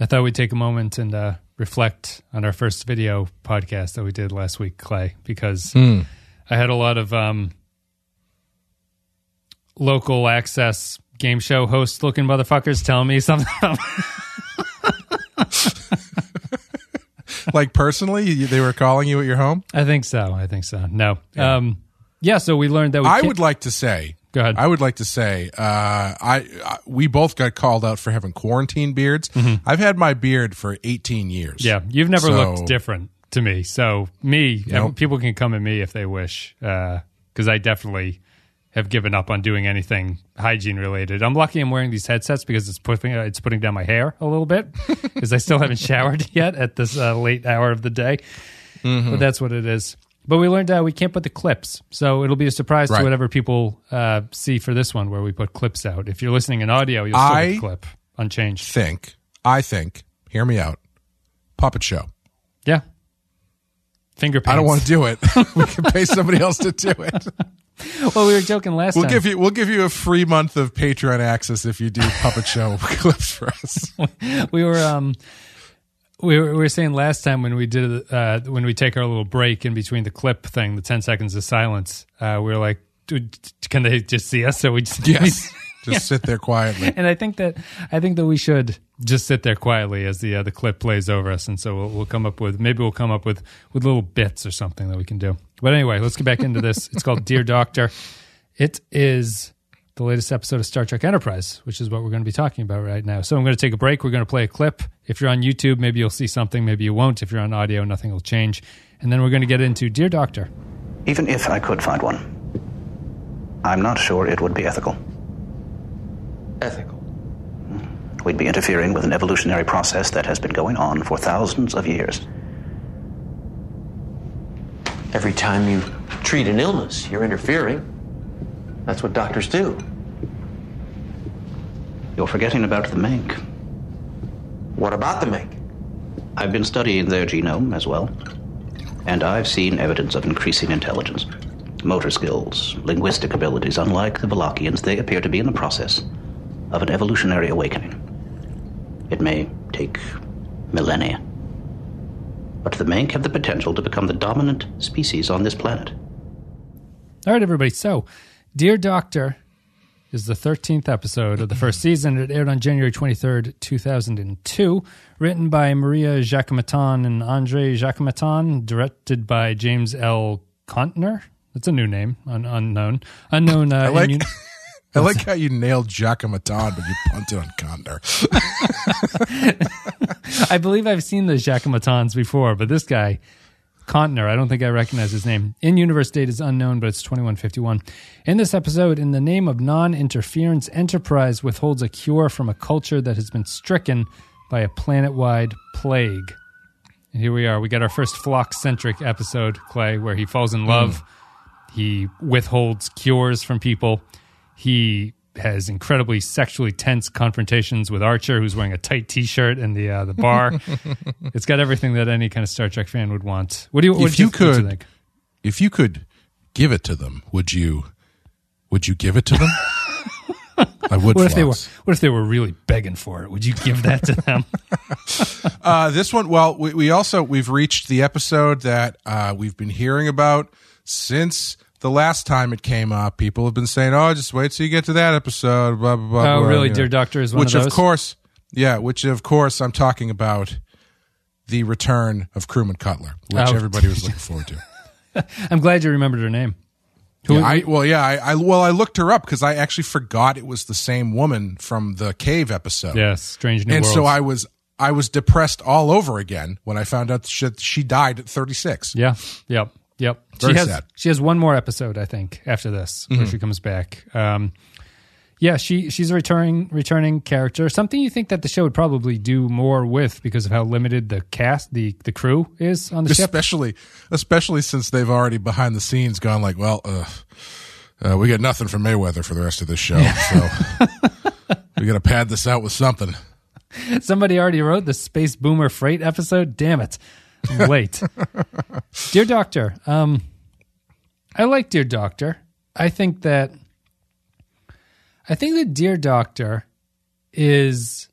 I thought we'd take a moment and uh, reflect on our first video podcast that we did last week, Clay, because Hmm. I had a lot of um, local access game show host looking motherfuckers telling me something. Like personally, they were calling you at your home. I think so. I think so. No. Yeah. Um, yeah so we learned that we I would like to say. Go ahead. I would like to say, uh, I, I we both got called out for having quarantine beards. I've had my beard for 18 years. Mm-hmm. Yeah, you've never So- looked different to me. So me, Nope. people can come at me if they wish, because I definitely have given up on doing anything hygiene related. I'm lucky I'm wearing these headsets because it's putting it's putting down my hair a little bit because I still haven't showered yet at this uh, late hour of the day. Mm-hmm. But that's what it is. But we learned uh, we can't put the clips, so it'll be a surprise to whatever people uh, see for this one, where we put clips out. If you're listening in audio, you'll still get the clip unchanged. Think. I think. Hear me out. Puppet show. Yeah, finger. I don't want to do it. we can pay somebody else to do it. Well, we were joking last We'll time. give you we'll give you a free month of Patreon access if you do puppet show clips for us. we were um we were, we were saying last time when we did uh when we take our little break in between the clip thing the 10 seconds of silence uh we were like can they just see us so we just Yes. Just sit there quietly. and i think that i think that we should just sit there quietly as the uh, the clip plays over us and so we'll, we'll come up with maybe we'll come up with with little bits or something that we can do but anyway let's get back into this it's called dear doctor it is the latest episode of Star Trek Enterprise, which is what we're going to be talking about right now. So I'm going to take a break. We're going to play a clip. If you're on YouTube, maybe you'll see something, maybe you won't. If you're on audio, nothing will change. And then we're going to get into Dear Doctor. Even if I could find one, I'm not sure it would be ethical. Ethical. Hmm. We'd be interfering with an evolutionary process that has been going on for thousands of years. Every time you treat an illness, you're interfering. That's what doctors do. You're forgetting about the mink. What about the mink? I've been studying their genome as well, and I've seen evidence of increasing intelligence. Motor skills, linguistic abilities, unlike the Valakians, they appear to be in the process of an evolutionary awakening. It may take millennia. But the mink have the potential to become the dominant species on this planet. All right, everybody. So, Dear Doctor is the 13th episode of the first season. It aired on January 23rd, 2002. Written by Maria Jacquemeton and Andre Jacquemeton. Directed by James L. Contner. That's a new name, un- unknown. Unknown. Uh, I like in- I like how you nailed Jacquemeton, but you punted on Condor. I believe I've seen the Jacquemetons before, but this guy, Contner, I don't think I recognize his name. In universe date is unknown, but it's 2151. In this episode, in the name of non interference, Enterprise withholds a cure from a culture that has been stricken by a planet wide plague. And here we are. We got our first Phlox centric episode, Clay, where he falls in love. Hmm. He withholds cures from people. He has incredibly sexually tense confrontations with Archer, who's wearing a tight T-shirt in the uh, the bar. it's got everything that any kind of Star Trek fan would want. What do you? What If do you do could- think? If you could give it to them, would you would you give it to them? I would. What if they were? What if they were really begging for it? Would you give that to them? Uh, this one, well, we, we also we've reached the episode that uh, we've been hearing about since the last time it came up. People have been saying, "Oh, just wait till you get to that episode." Blah blah blah. Oh, blah, really? you know. Dear Doctor is one which of those? course, yeah. Which of course, I'm talking about the return of Crewman Cutler, which Oh. everybody was looking forward to. I'm glad you remembered her name. Who- Yeah, I, well, yeah, I, I well, I looked her up because I actually forgot it was the same woman from the cave episode. yes, Strange New and Worlds. so I was I was depressed all over again when I found out she, she died at 36. Yeah. Yep. Yep. Very she has sad. she has one more episode, I think, after this, where she comes back. Um, yeah, she she's a returning returning character. Something you think that the show would probably do more with because of how limited the cast, the the crew is on the ship. especially especially since they've already behind the scenes gone like, well, uh, uh, we got nothing from Mayweather for the rest of this show, so we got to pad this out with something. Somebody already wrote the Space Boomer Freight episode. Damn it, I'm. Dear Doctor, um, I like Dear Doctor. I think that I think that Dear Doctor is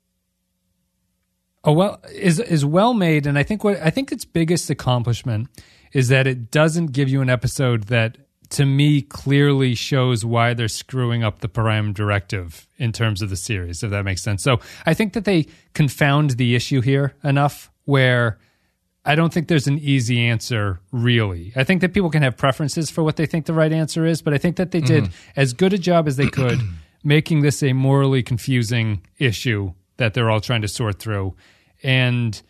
Oh well, is is well made, and I think what I think its biggest accomplishment is that it doesn't give you an episode that, to me, clearly shows why they're screwing up the Prime Directive in terms of the series. If that makes sense. So I think that they confound the issue here enough where. I don't think there's an easy answer, really. I think that people can have preferences for what they think the right answer is, but I think that they did mm-hmm. as good a job as they could making this a morally confusing issue that they're all trying to sort through. And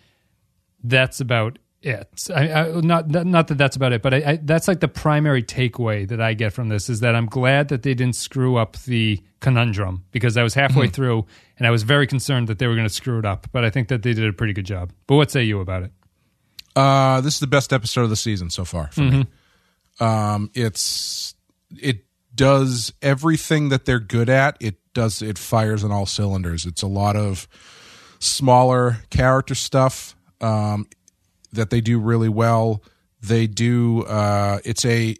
that's about it. I, I, not, not that that's about it, but I, I, that's like the primary takeaway that I get from this is that I'm glad that they didn't screw up the conundrum because I was halfway mm-hmm. through and I was very concerned that they were going to screw it up. But I think that they did a pretty good job. But what say you about it? Uh, this is the best episode of the season so far for me. Um, it's it does everything that they're good at. It does it fires on all cylinders. It's a lot of smaller character stuff um, that they do really well. They do. Uh, it's a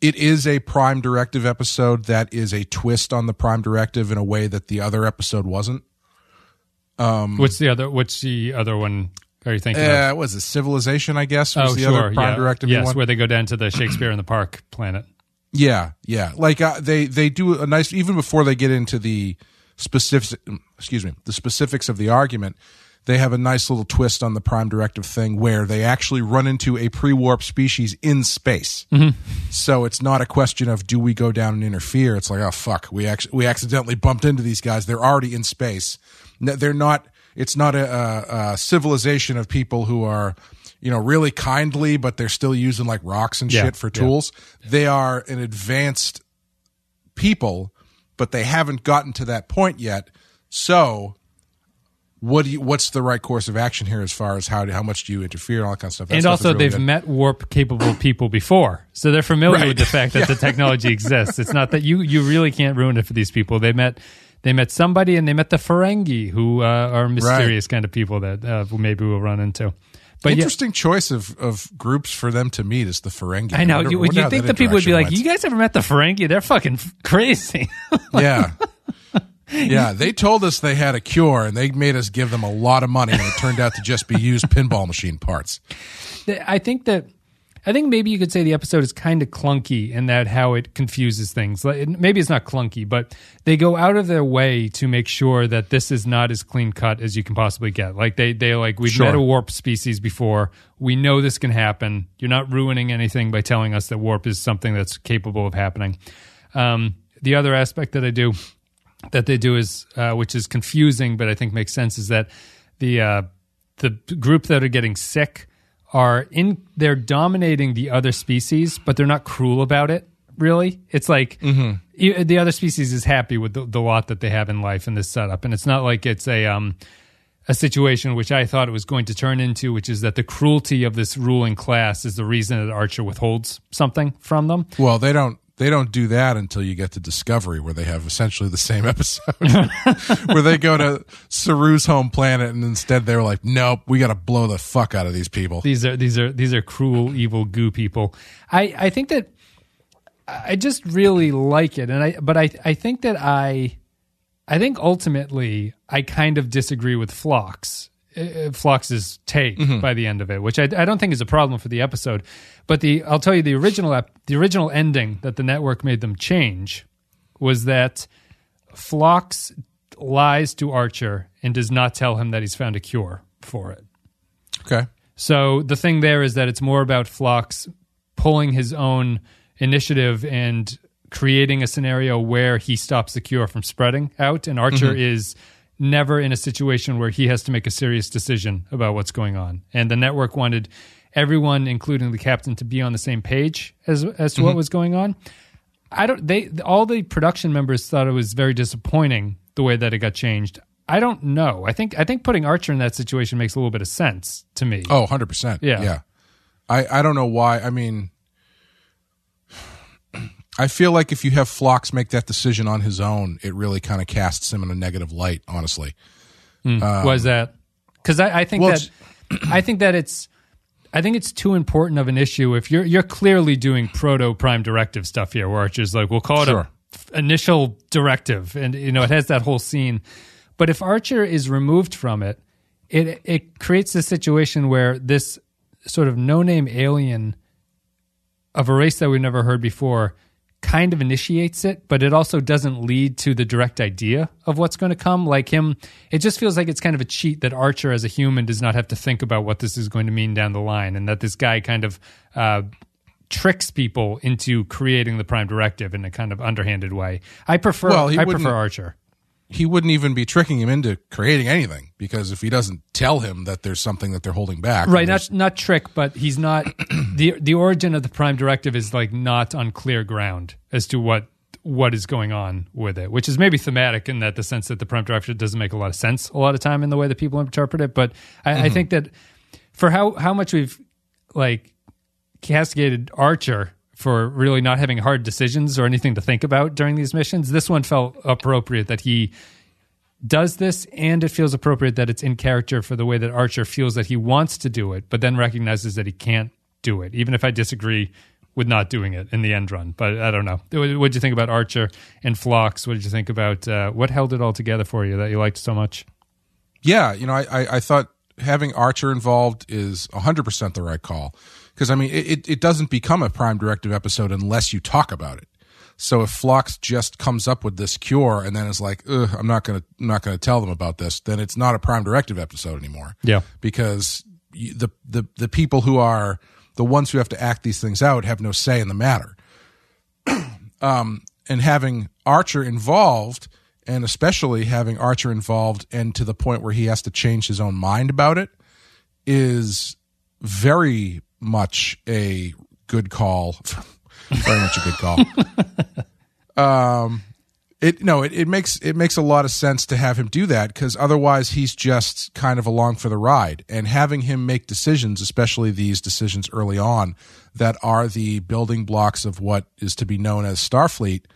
it is a Prime Directive episode that is a twist on the Prime Directive in a way that the other episode wasn't. Um, what's the other? What's the other one? Are you thinking? Yeah, Uh, was it Civilization? I guess was Oh, the sure. other Prime yeah. Directive yes, one. where they go down to the Shakespeare in the Park planet. Yeah, yeah. Like uh, they they do a nice even before they get into the specifics. Excuse me, the specifics of the argument. They have a nice little twist on the Prime Directive thing where they actually run into a pre-warp species in space. So it's not a question of do we go down and interfere. It's like oh fuck, we actually we accidentally bumped into these guys. They're already in space. No, They're not. It's not a, a, a civilization of people who are you know really kindly, but they're still using like rocks and Yeah, shit for yeah. tools. They are an advanced people, but they haven't gotten to that point yet. So, what do you? What's the right course of action here as far as how how much do you interfere and all that kind of stuff? That and stuff also, really they've good. met warp capable people before, so they're familiar Right. with the fact that the technology exists. It's not that you you really can't ruin it for these people. They met they met somebody, and they met the Ferengi, who uh, are mysterious kind of people that uh, maybe we'll run into. But yeah, Interesting choice of, of groups for them to meet is the Ferengi. I know wonder- you, you think the people would be like, interaction "You guys ever met the Ferengi? They're fucking crazy." went. yeah. Yeah, they told us they had a cure and they made us give them a lot of money and it turned out to just be used pinball machine parts. I think that I think maybe you could say the episode is kind of clunky in that how it confuses things. Maybe it's not clunky, but they go out of their way to make sure that this is not as clean cut as you can possibly get. Like they they like we've Sure. met a warp species before. We know this can happen. You're not ruining anything by telling us that warp is something that's capable of happening. Um, the other aspect that I do that they do is uh, which is confusing but i think makes sense is that the uh, the group that are getting sick are in they're dominating the other species but they're not cruel about it really. It's like e- the other species is happy with the, the lot that they have in life in this setup. And it's not like it's a um a situation which I thought it was going to turn into, which is that the cruelty of this ruling class is the reason that Archer withholds something from them. Well, they don't they don't do that until you get to Discovery, where they have essentially the same episode, where they go to Saru's home planet, and instead they're like, "Nope, we got to blow the fuck out of these people." these are these are these are cruel evil goo people. I i think that i just really like it and i but i i think that i i think ultimately i kind of disagree with Phlox uh, Phlox's take by the end of it, which I, I don't think is a problem for the episode. But the I'll tell you the original ep- the original ending that the network made them change was that Phlox lies to Archer and does not tell him that he's found a cure for it. Okay, So the thing there is that it's more about Phlox pulling his own initiative and creating a scenario where he stops the cure from spreading out, and Archer is never in a situation where he has to make a serious decision about what's going on. And the network wanted everyone, including the captain, to be on the same page as as to what mm-hmm. was going on. I don't. They all the production members thought it was very disappointing the way that it got changed. I don't know. I think I think putting Archer in that situation makes a little bit of sense to me. oh, 100 percent. Yeah. yeah. I I don't know why. I mean, I feel like if you have Phlox make that decision on his own, it really kind of casts him in a negative light. Honestly, hmm. um, was that because I, I think well, that I think that it's I think it's too important of an issue if you're you're clearly doing proto prime directive stuff here where Archer's like we'll call it Sure. a initial directive and you know it has that whole scene but if Archer is removed from it it it creates a situation where this sort of no name alien of a race that we've never heard before kind of initiates it, but it also doesn't lead to the direct idea of what's going to come. Like him, it just feels like it's kind of a cheat that Archer, as a human, does not have to think about what this is going to mean down the line, and that this guy kind of uh, tricks people into creating the Prime Directive in a kind of underhanded way. I prefer. Well, he I prefer Archer. He wouldn't even be tricking him into creating anything because if he doesn't tell him that there's something that they're holding back, Right, not not trick, but he's not the the origin of the Prime Directive is like not on clear ground as to what what is going on with it, which is maybe thematic in that the sense that the Prime Directive doesn't make a lot of sense a lot of time in the way that people interpret it. But I, I mm-hmm. think that for how how much we've like castigated Archer for really not having hard decisions or anything to think about during these missions, this one felt appropriate that he does this and it feels appropriate that it's in character for the way that Archer feels that he wants to do it, but then recognizes that he can't do it, even if I disagree with not doing it in the end run. But I don't know. What did you think about Archer and Phlox? What did you think about uh, what held it all together for you that you liked so much? yeah, you know, I, I, I thought having Archer involved is 100% the right call. Because, I mean, it, it- it doesn't become a Prime Directive episode unless you talk about it. So if Phlox just comes up with this cure and then is like, Ugh, I'm not going to I'm not to tell them about this, then it's not a Prime Directive episode anymore. Yeah. because you, the the the people who are the ones who have to act these things out have no say in the matter. um, and having Archer involved, and especially having Archer involved, and to the point where he has to change his own mind about it, is very much a good call. very much a good call. um, it no, it, it makes it makes a lot of sense to have him do that because otherwise he's just kind of along for the ride. And having him make decisions, especially these decisions early on, that are the building blocks of what is to be known as Starfleet,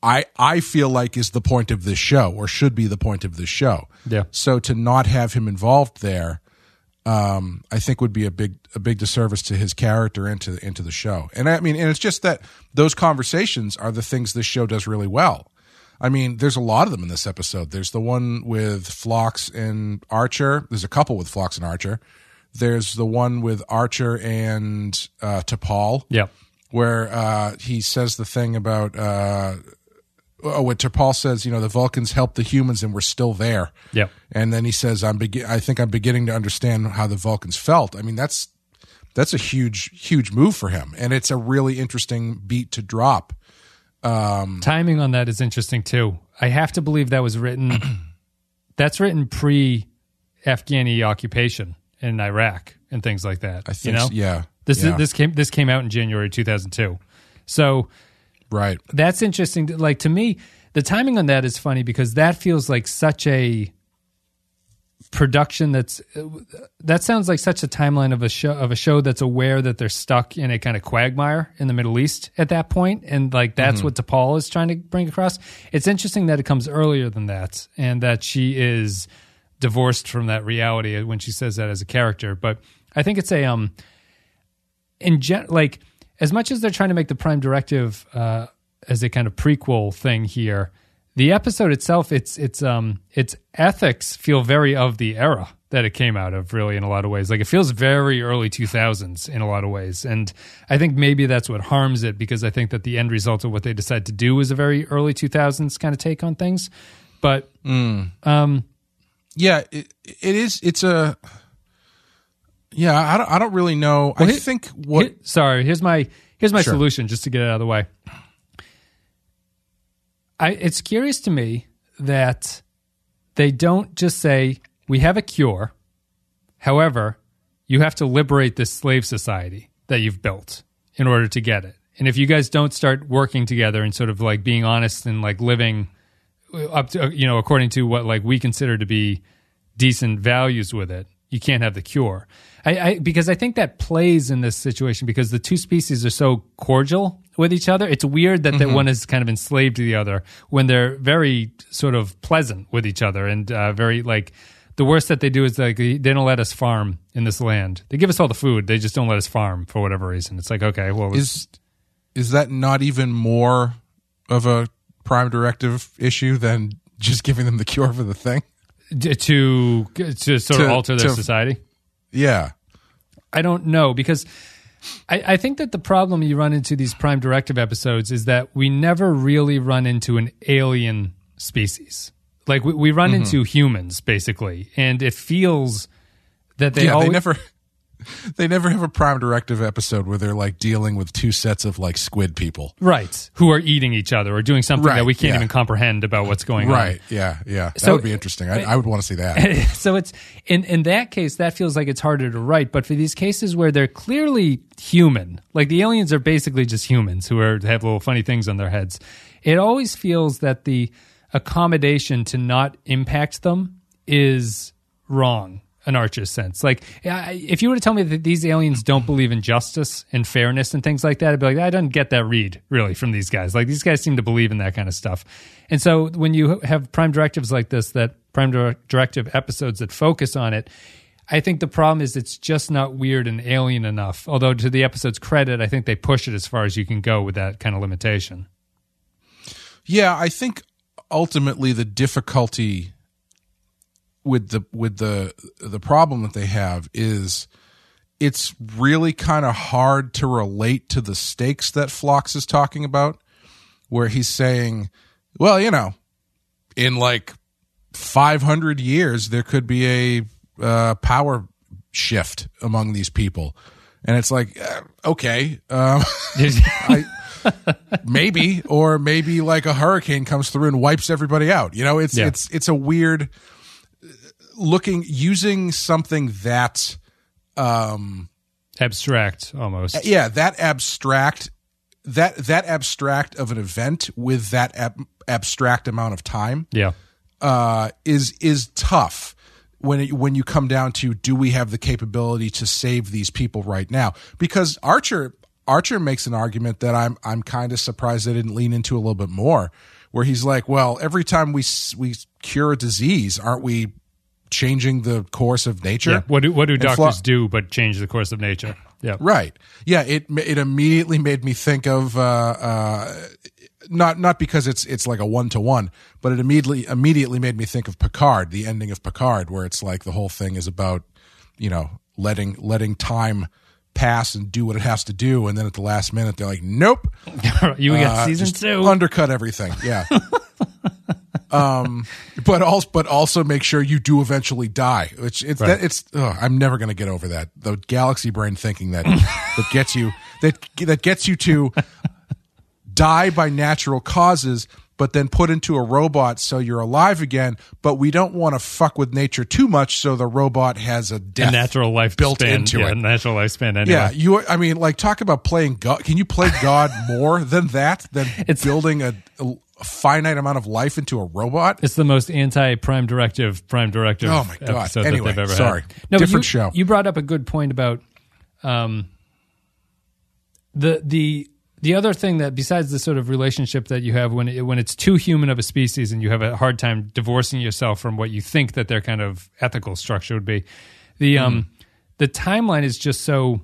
I I feel like is the point of this show or should be the point of this show. Yeah. So to not have him involved there, um, I think would be a big a big disservice to his character and to into the show. And I mean, and it's just that those conversations are the things this show does really well. I mean, there's a lot of them in this episode. There's the one with Phlox and Archer. There's a couple with Phlox and Archer. There's the one with Archer and uh, T'Pol Yeah. where uh, he says the thing about uh, oh, what T'Pol says. You know, the Vulcans helped the humans, and we're still there. Yeah. And then he says, "I'm begin. I think I'm beginning to understand how the Vulcans felt." I mean, that's that's a huge, huge move for him, and it's a really interesting beat to drop. Um, Timing on that is interesting too. I have to believe that was written. that's written pre Afghani occupation in Iraq and things like that. I think, you know, so- yeah, this yeah, is, this came this came out in January 2002. So right. that's interesting. Like to me, the timing on that is funny because that feels like such a production that's that sounds like such a timeline of a show of a show that's aware that they're stuck in a kind of quagmire in the Middle East at that point and like that's what T'Pol is trying to bring across. It's interesting that it comes earlier than that and that she is divorced from that reality when she says that as a character, but I think it's a um in gen- like as much as they're trying to make the prime directive uh, as a kind of prequel thing here the episode itself its its um its ethics feel very of the era that it came out of really in a lot of ways like it feels very early 2000s in a lot of ways and i think maybe that's what harms it because i think that the end result of what they decide to do is a very early 2000s kind of take on things but Yeah, it, it is. It's a. Yeah, I don't. I don't really know. I he- think what. Here- sorry, here's my here's my Sure. solution just to get it out of the way. I it's curious to me that they don't just say we have a cure. However, you have to liberate this slave society that you've built in order to get it. And if you guys don't start working together and sort of like being honest and like living up to you know according to what like we consider to be decent values with it you can't have the cure I, I because i think that plays in this situation because the two species are so cordial with each other. It's weird that that one is kind of enslaved to the other when they're very sort of pleasant with each other and uh, very like the worst that they do is like they don't let us farm in this land. They give us all the food. They just don't let us farm for whatever reason. It's like okay well is is that not even more of a prime directive issue than just giving them the cure for the thing? To to sort of alter their to- society. Yeah. I don't know because I, I think that the problem you run into these Prime Directive episodes is that we never really run into an alien species. Like we, we Mm-hmm. run into humans basically, and it feels that they yeah, always they never they never have a prime directive episode where they're like dealing with two sets of like squid people. right who are eating each other or doing something that we can't yeah. even comprehend about what's going on. Right. Yeah. Yeah. That So- would be interesting. I, I would want to see that. so it's in in that case that feels like it's harder to write but for these cases where they're clearly human like the aliens are basically just humans who are have little funny things on their heads it always feels that the accommodation to not impact them is wrong in archer's sense. Like if you were to tell me that these aliens don't believe in justice and fairness and things like that i'd be like i don't get that read really from these guys. Like these guys seem to believe in that kind of stuff. And so when you have prime directives like this that prime directive episodes that focus on it i think the problem is it's just not weird and alien enough. Although to the episode's credit i think they push it as far as you can go with that kind of limitation. Yeah, I think ultimately the difficulty with the with the the problem that they have is it's really kind of hard to relate to the stakes that Phlox is talking about where he's saying, well, you know, in like 500 years there could be a uh, power shift among these people. And it's like, uh, okay, um, I, maybe, or maybe like a hurricane comes through and wipes everybody out. You know, it's Yeah. it's it's a weird looking using something that um abstract almost yeah that abstract that that abstract of an event with that ab- abstract amount of time yeah uh, is is tough when it, when you come down to do we have the capability to save these people right now? Because Archer Archer makes an argument that I'm I'm kind of surprised they didn't lean into a little bit more, where he's like, well, every time we we cure a disease, aren't we changing the course of nature? yeah what do what do And doctors do but change the course of nature yeah Right. Yeah. It it immediately made me think of uh, uh, not not because it's it's like a one to one, but it immediately immediately made me think of Picard, the ending of Picard, where it's like the whole thing is about you know letting letting time pass and do what it has to do, and then at the last minute they're like, nope, you got uh, season two undercut everything. Yeah. um, but also, but also make sure you do eventually die. Which it's Right. that it's. ugh, I'm never going to get over that. The galaxy brain thinking that that gets you that that gets you to die by natural causes. But then put into a robot so you're alive again. But we don't want to fuck with nature too much, so the robot has a a natural life built span, into yeah, it. natural lifespan anyway. Yeah, you. I mean, like talk about playing God. Can you play God more than that? Than It's- building a, a finite amount of life into a robot? It's the most anti Prime Directive Prime Directive Oh my God. Anyway, that they've ever sorry. had. but Different you, show. You brought up a good point about um, the the the other thing that besides the sort of relationship that you have when it, when it's too human of a species and you have a hard time divorcing yourself from what you think that their kind of ethical structure would be, the um Mm-hmm. the timeline is just so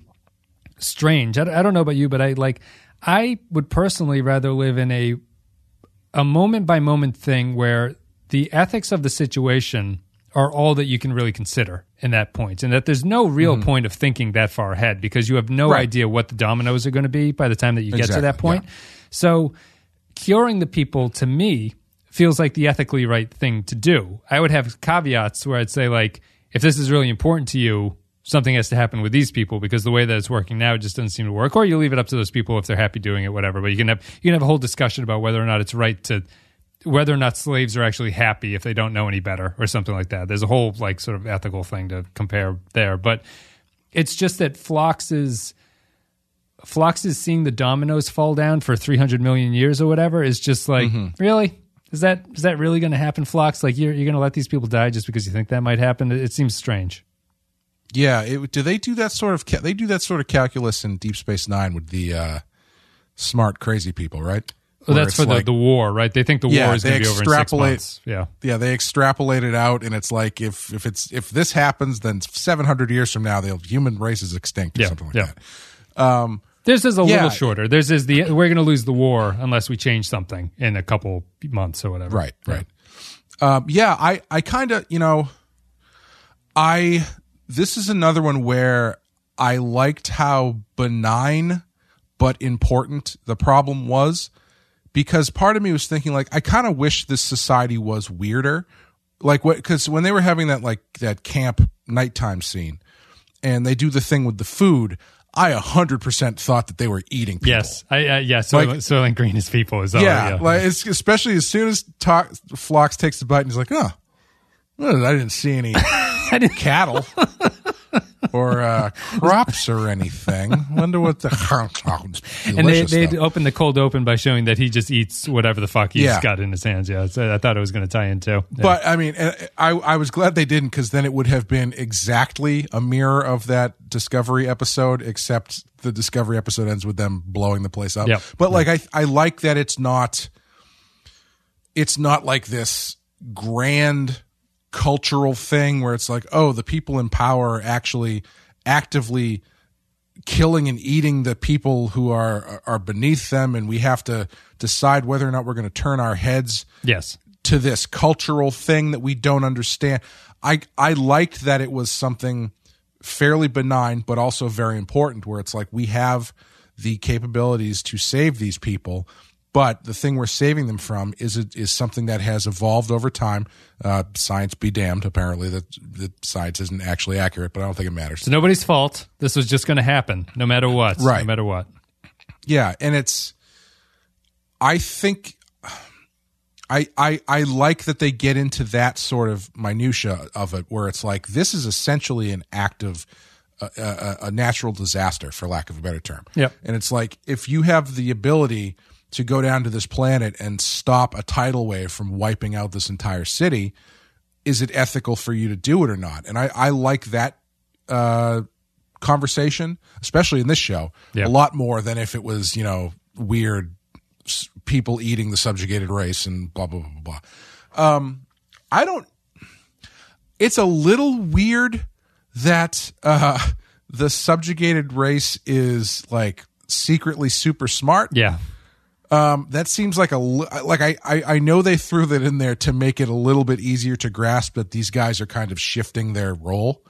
strange. I, I don't know about you, but I like I would personally rather live in a a moment by moment thing where the ethics of the situation are all that you can really consider in that point and that there's no real point of thinking that far ahead because you have no Mm-hmm. Right. idea what the dominoes are going to be by the time that you get to that point so curing the people to me feels like the ethically right thing to do i would have caveats where i'd say like if this is really important to you something has to happen with these people because the way that it's working now it just doesn't seem to work. Or you leave it up to those people if they're happy doing it whatever. But you can have you can have a whole discussion about whether or not it's right to whether or not slaves are actually happy if they don't know any better or something like that. There's a whole like sort of ethical thing to compare there. But it's just that Phlox is Phlox is seeing the dominoes fall down for 300 million years or whatever. Is just like mm-hmm. really? Is that is that really going to happen Phlox? Like you're you're going to let these people die just because you think that might happen? It, it seems strange Yeah. It, do they do that sort of? Ca- they do that sort of calculus in Deep Space Nine with the uh, smart, crazy people, right? well that's for the, like- the war right they think the Yeah, war is going to be over in six extrapolate- months yeah yeah they extrapolate it out and it's like if if it's if this happens then 700 years from now the human race is extinct or Yeah, something like yeah. that This is a Yeah. little shorter. This is the we're going to lose the war unless we change something in a couple months or whatever. right right Um, yeah, I, I kind of, you know, I, this is another one where I liked how benign but important the problem was because part of me was thinking like I kind of wish this society was weirder like what because when they were having that like that camp nighttime scene and they do the thing with the food I 100% thought that they were eating people. Yes, I uh, yeah. Soylent, Like- Soylent Green is people. Is all, Yeah, yeah. like it's especially as soon as Ta- Phlox takes the bite and he's like, "Oh, well, I didn't see any cattle or uh, crops or anything. Wonder what the and they they though. opened the cold open by showing that he just eats whatever the fuck he's Yeah. got in his hands. Yeah, so I thought it was going to tie in too. Yeah. But I mean, I I was glad they didn't because then it would have been exactly a mirror of that Discovery episode, except the Discovery episode ends with them blowing the place up. Yep. But like, I I like that it's not. It's not like this grand cultural thing where it's like, oh, the people in power are actually actively killing and eating the people who are are beneath them, and we have to decide whether or not we're going to turn our heads yes, to this cultural thing that we don't understand. I I liked that it was something fairly benign but also very important where it's like we have the capabilities to save these people but the thing we're saving them from is is something that has evolved over time uh, science be damned apparently that that science isn't actually accurate but i don't think it matters it's nobody's fault. This was just going to happen, no matter what. Right. No matter what. Yeah, and it's I think I I I like that they get into that sort of minutia of it where it's like this is essentially an act of a, a, a natural disaster for lack of a better term. Yep. And it's like if you have the ability to go down to this planet and stop a tidal wave from wiping out this entire city, is it ethical for you to do it or not? And I, I like that uh, conversation, especially in this show, Yeah. a lot more than if it was, you know, weird people eating the subjugated race and blah, blah, blah, blah, blah. Um, I don't, it's a little weird that uh, the subjugated race is like secretly super smart. Yeah. Um, that seems like a like I, I I know they threw that in there to make it a little bit easier to grasp that these guys are kind of shifting their role.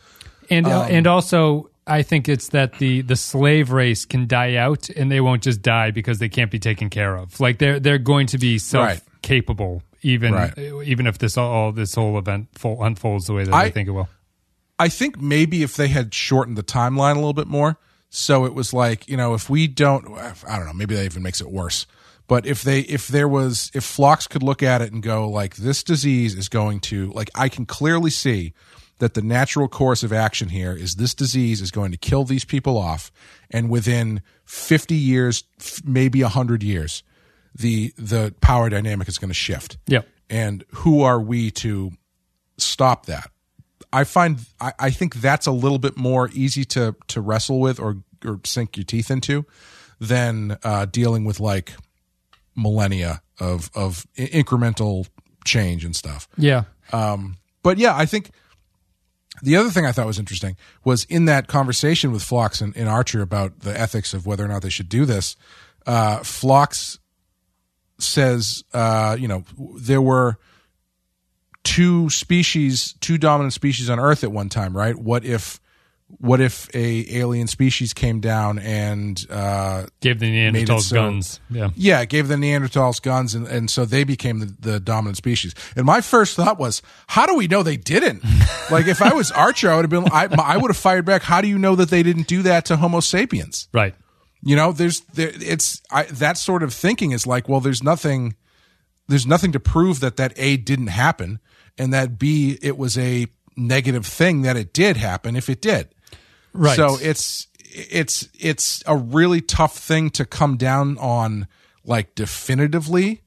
And Um, uh, and also, I think it's that the the slave race can die out, and they won't just die because they can't be taken care of. Like they're they're going to be self capable, even Right. even if this all, this whole event fo- unfolds the way that I- I think it will. I think maybe if they had shortened the timeline a little bit more, so it was like you know if we don't, I don't know, maybe that even makes it worse. But if they if there was if Phlox could look at it and go like this disease is going to like I can clearly see that the natural course of action here is this disease is going to kill these people off. And within 50 years f- maybe 100 years the the power dynamic is going to shift. Yep. and who are we to stop that? I find I, I think that's a little bit more easy to to wrestle with or or sink your teeth into than uh, dealing with like millennia of of incremental change and stuff Yeah. but yeah, I think the other thing I thought was interesting was in that conversation with Phlox and, and Archer about the ethics of whether or not they should do this. Uh, Phlox says, uh, you know, there were two species, two dominant species on Earth at one time, right? What if, what if a alien species came down and uh, Gave the Neanderthals so- guns. Yeah. yeah, gave the Neanderthals guns, and, and so they became the, the dominant species. And my first thought was, how do we know they didn't? like, if I was Archer, I would have been, I, I would have fired back. How do you know that they didn't do that to Homo sapiens? Right. You know, there's, there, it's I, that sort of thinking is like, well, there's nothing, there's nothing to prove that that A didn't happen, and that B it was a negative thing that it did happen if it did. Right. So it's it's it's a really tough thing to come down on like definitively.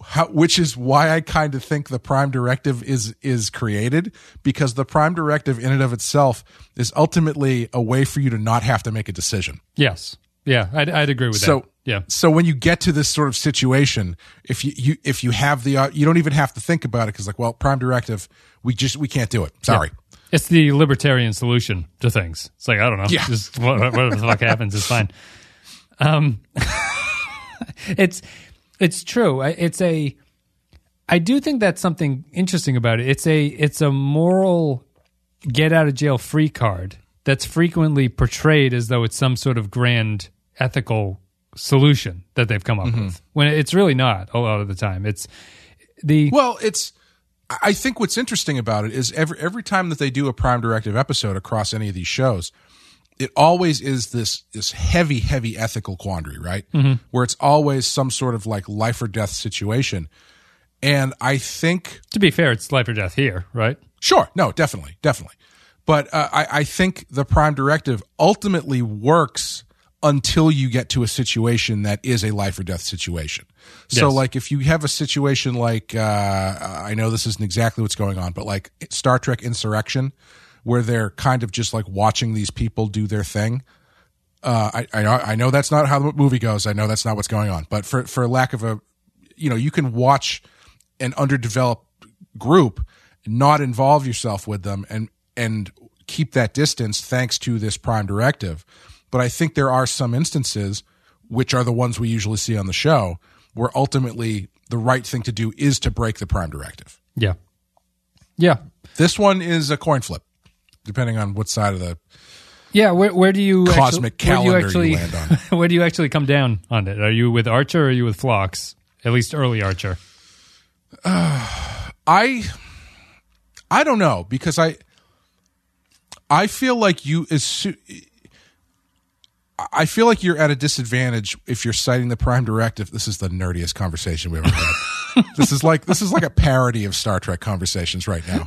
How, which is why I kind of think the prime directive is is created because the prime directive in and of itself is ultimately a way for you to not have to make a decision. yes. Yeah. I'd, I'd agree with So that. Yeah. So when you get to this sort of situation, if you, you if you have the uh, you don't even have to think about it because like well prime directive we just we can't do it. Sorry. It's the libertarian solution to things. It's like I don't know, Yeah. just what- whatever the fuck happens is fine. Um, it's it's true. It's a I do think that's something interesting about it. It's a it's a moral get out of jail free card that's frequently portrayed as though it's some sort of grand ethical solution that they've come up with. When it's really not a lot of the time. It's the Well, it's. I think what's interesting about it is every every time that they do a Prime Directive episode across any of these shows, it always is this this heavy, heavy ethical quandary, right? Where it's always some sort of like life or death situation. And I think to be fair, it's life or death here, right? Sure. No, definitely. Definitely. But uh, I, I think the prime directive ultimately works until you get to a situation that is a life or death situation. So, Yes. like, if you have a situation like, uh, I know this isn't exactly what's going on, but like Star Trek Insurrection, where they're kind of just like watching these people do their thing. Uh, I, I know, I know that's not how the movie goes. I know that's not what's going on. But for for lack of a, you know, you can watch an underdeveloped group, not involve yourself with them, and and keep that distance thanks to this prime directive. But I think there are some instances, which are the ones we usually see on the show, where ultimately the right thing to do is to break the prime directive. Yeah. Yeah. This one is a coin flip, depending on what side of the Yeah, where where do you Cosmic actually, where do calendar you you actually land where do you actually come down on it? Are you with Archer or are you with Phlox? At least early Archer. I I don't know because I I feel like you as I feel like you're at a disadvantage if you're citing the prime directive. This is the nerdiest conversation we've ever had. this is like this is like a parody of Star Trek conversations right now.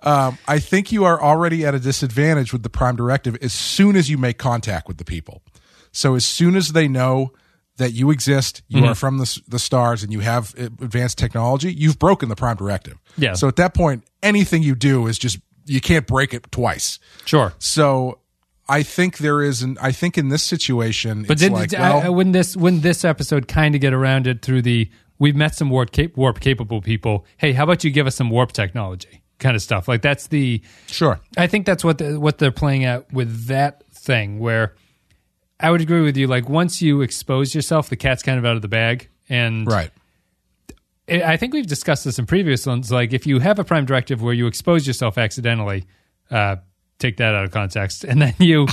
Um, I think you are already at a disadvantage with the prime directive as soon as you make contact with the people. So as soon as they know that you exist, you Mm-hmm. are from the, the stars, and you have advanced technology, you've broken the prime directive. Yeah. So at that point, anything you do is just you can't break it twice. Sure. So I think there is an. I think in this situation, But it's did, like I- well, wouldn't this wouldn't this episode kind of get around it through the we've met some warp cap- warp capable people. Hey, how about you give us some warp technology kind of stuff? Like that's the sure. I think that's what the, what they're playing at with that thing. Where I would agree with you. Like once you expose yourself, the cat's kind of out of the bag, and Right. I I think we've discussed this in previous ones. Like if you have a prime directive where you expose yourself accidentally, uh, take that out of context, and then you